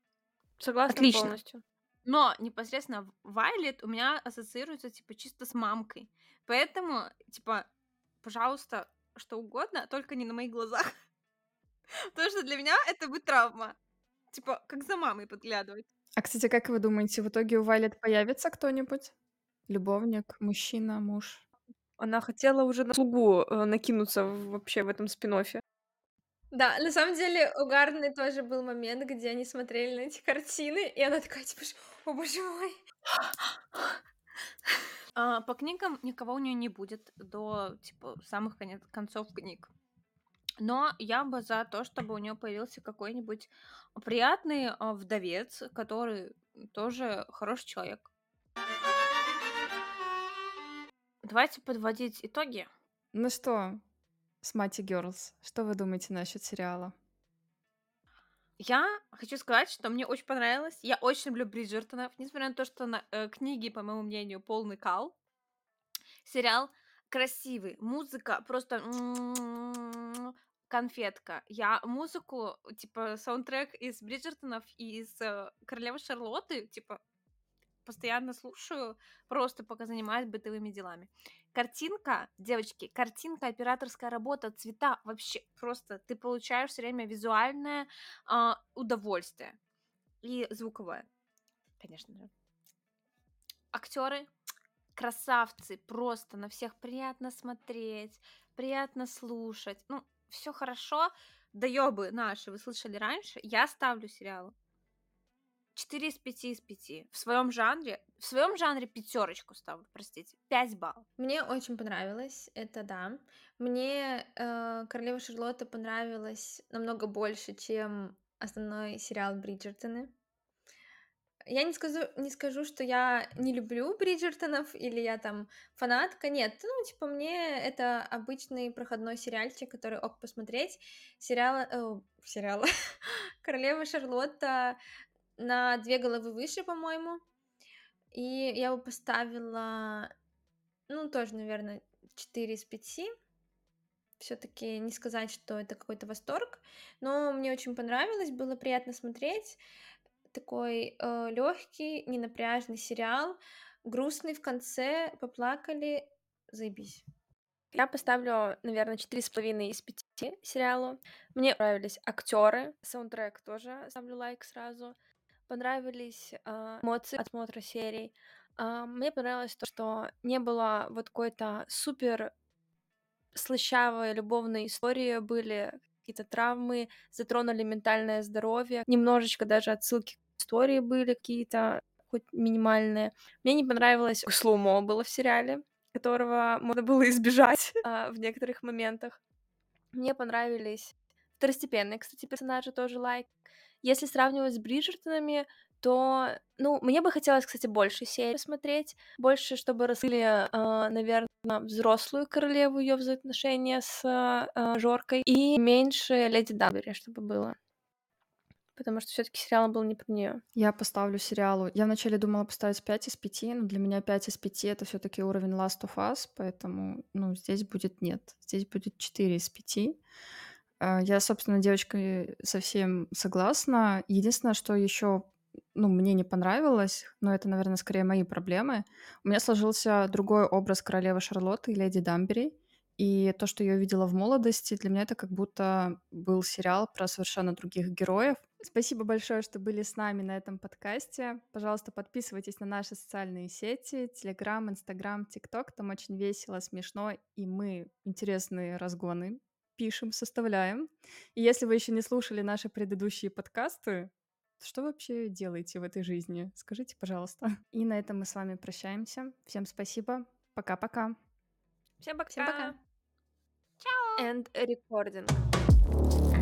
Согласна Отлично. полностью. Но непосредственно Вайлет у меня ассоциируется, типа, чисто с мамкой. Поэтому, типа, пожалуйста, что угодно, только не на моих глазах. Потому что для меня это будет травма. Типа, как за мамой подглядывать. А, кстати, как вы думаете, в итоге у Вайлет появится кто-нибудь? Любовник, мужчина, муж? Она хотела уже на слугу э, накинуться в- вообще в этом спин -оффе. Да, на самом деле угарный тоже был момент, где они смотрели на эти картины, и она такая, типа, о боже мой. А, по книгам никого у нее не будет до, типа, самых конец, концов книг. Но я бы за то, чтобы у нее появился какой-нибудь приятный а, вдовец, который тоже хороший человек. Давайте подводить итоги. Ну что, Смати Girls, что вы думаете насчет сериала? Я хочу сказать, что мне очень понравилось. Я очень люблю Бриджертонов, несмотря на то, что на, э, книги, по моему мнению, полный кал. Сериал красивый, музыка просто конфетка. Я музыку, типа саундтрек из Бриджертонов и из э, Королевы Шарлотты, типа постоянно слушаю, просто пока занимаюсь бытовыми делами. Картинка, девочки, картинка, операторская работа, цвета, вообще просто ты получаешь все время визуальное а, удовольствие и звуковое, конечно же. Актеры красавцы, просто на всех приятно смотреть, приятно слушать. Ну, все хорошо. Доебы наши, вы слышали раньше, я ставлю сериалу 4 из 5 из 5. В своем жанре, в своем жанре пятерочку ставлю, простите, 5 баллов. Мне очень понравилось, это да. Мне э, Королева Шарлотта понравилась намного больше, чем основной сериал Бриджертоны. Я не скажу, не скажу, что я не люблю Бриджертонов или я там фанатка. Нет, ну, типа, мне это обычный проходной сериальчик, который ок посмотреть. Сериал... Э, сериал... Королева Шарлотта на две головы выше, по-моему. И я бы поставила, ну, тоже, наверное, 4 из 5. Все-таки не сказать, что это какой-то восторг, но мне очень понравилось, было приятно смотреть такой э, легкий, ненапряжный сериал, грустный в конце, поплакали, заебись. Я поставлю, наверное, четыре с половиной из пяти сериалу. Мне понравились актеры, саундтрек тоже ставлю лайк сразу. Понравились э, эмоции отсмотра серий. Э, мне понравилось то, что не было вот какой-то супер слащавой любовной истории, были какие-то травмы, затронули ментальное здоровье, немножечко даже отсылки истории были какие-то, хоть минимальные. Мне не понравилось слоумо было в сериале, которого можно было избежать а, в некоторых моментах. Мне понравились второстепенные, кстати, персонажи тоже лайк. Если сравнивать с Бриджертонами, то, ну, мне бы хотелось, кстати, больше серий смотреть, больше, чтобы раскрыли, э, наверное, взрослую королеву ее взаимоотношения с э, Жоркой, и меньше Леди Дамбери, чтобы было потому что все таки сериал был не про нее. Я поставлю сериалу. Я вначале думала поставить 5 из 5, но для меня 5 из 5 это все таки уровень Last of Us, поэтому, ну, здесь будет нет. Здесь будет 4 из 5. А, я, собственно, девочкой совсем согласна. Единственное, что еще ну, мне не понравилось, но это, наверное, скорее мои проблемы. У меня сложился другой образ королевы Шарлотты и леди Дамбери. И то, что я увидела в молодости, для меня это как будто был сериал про совершенно других героев. Спасибо большое, что были с нами на этом подкасте. Пожалуйста, подписывайтесь на наши социальные сети, Телеграм, Инстаграм, ТикТок. Там очень весело, смешно, и мы интересные разгоны пишем, составляем. И если вы еще не слушали наши предыдущие подкасты, то что вообще делаете в этой жизни? Скажите, пожалуйста. И на этом мы с вами прощаемся. Всем спасибо. Пока-пока. Всем пока. Всем пока. Ciao. And recording.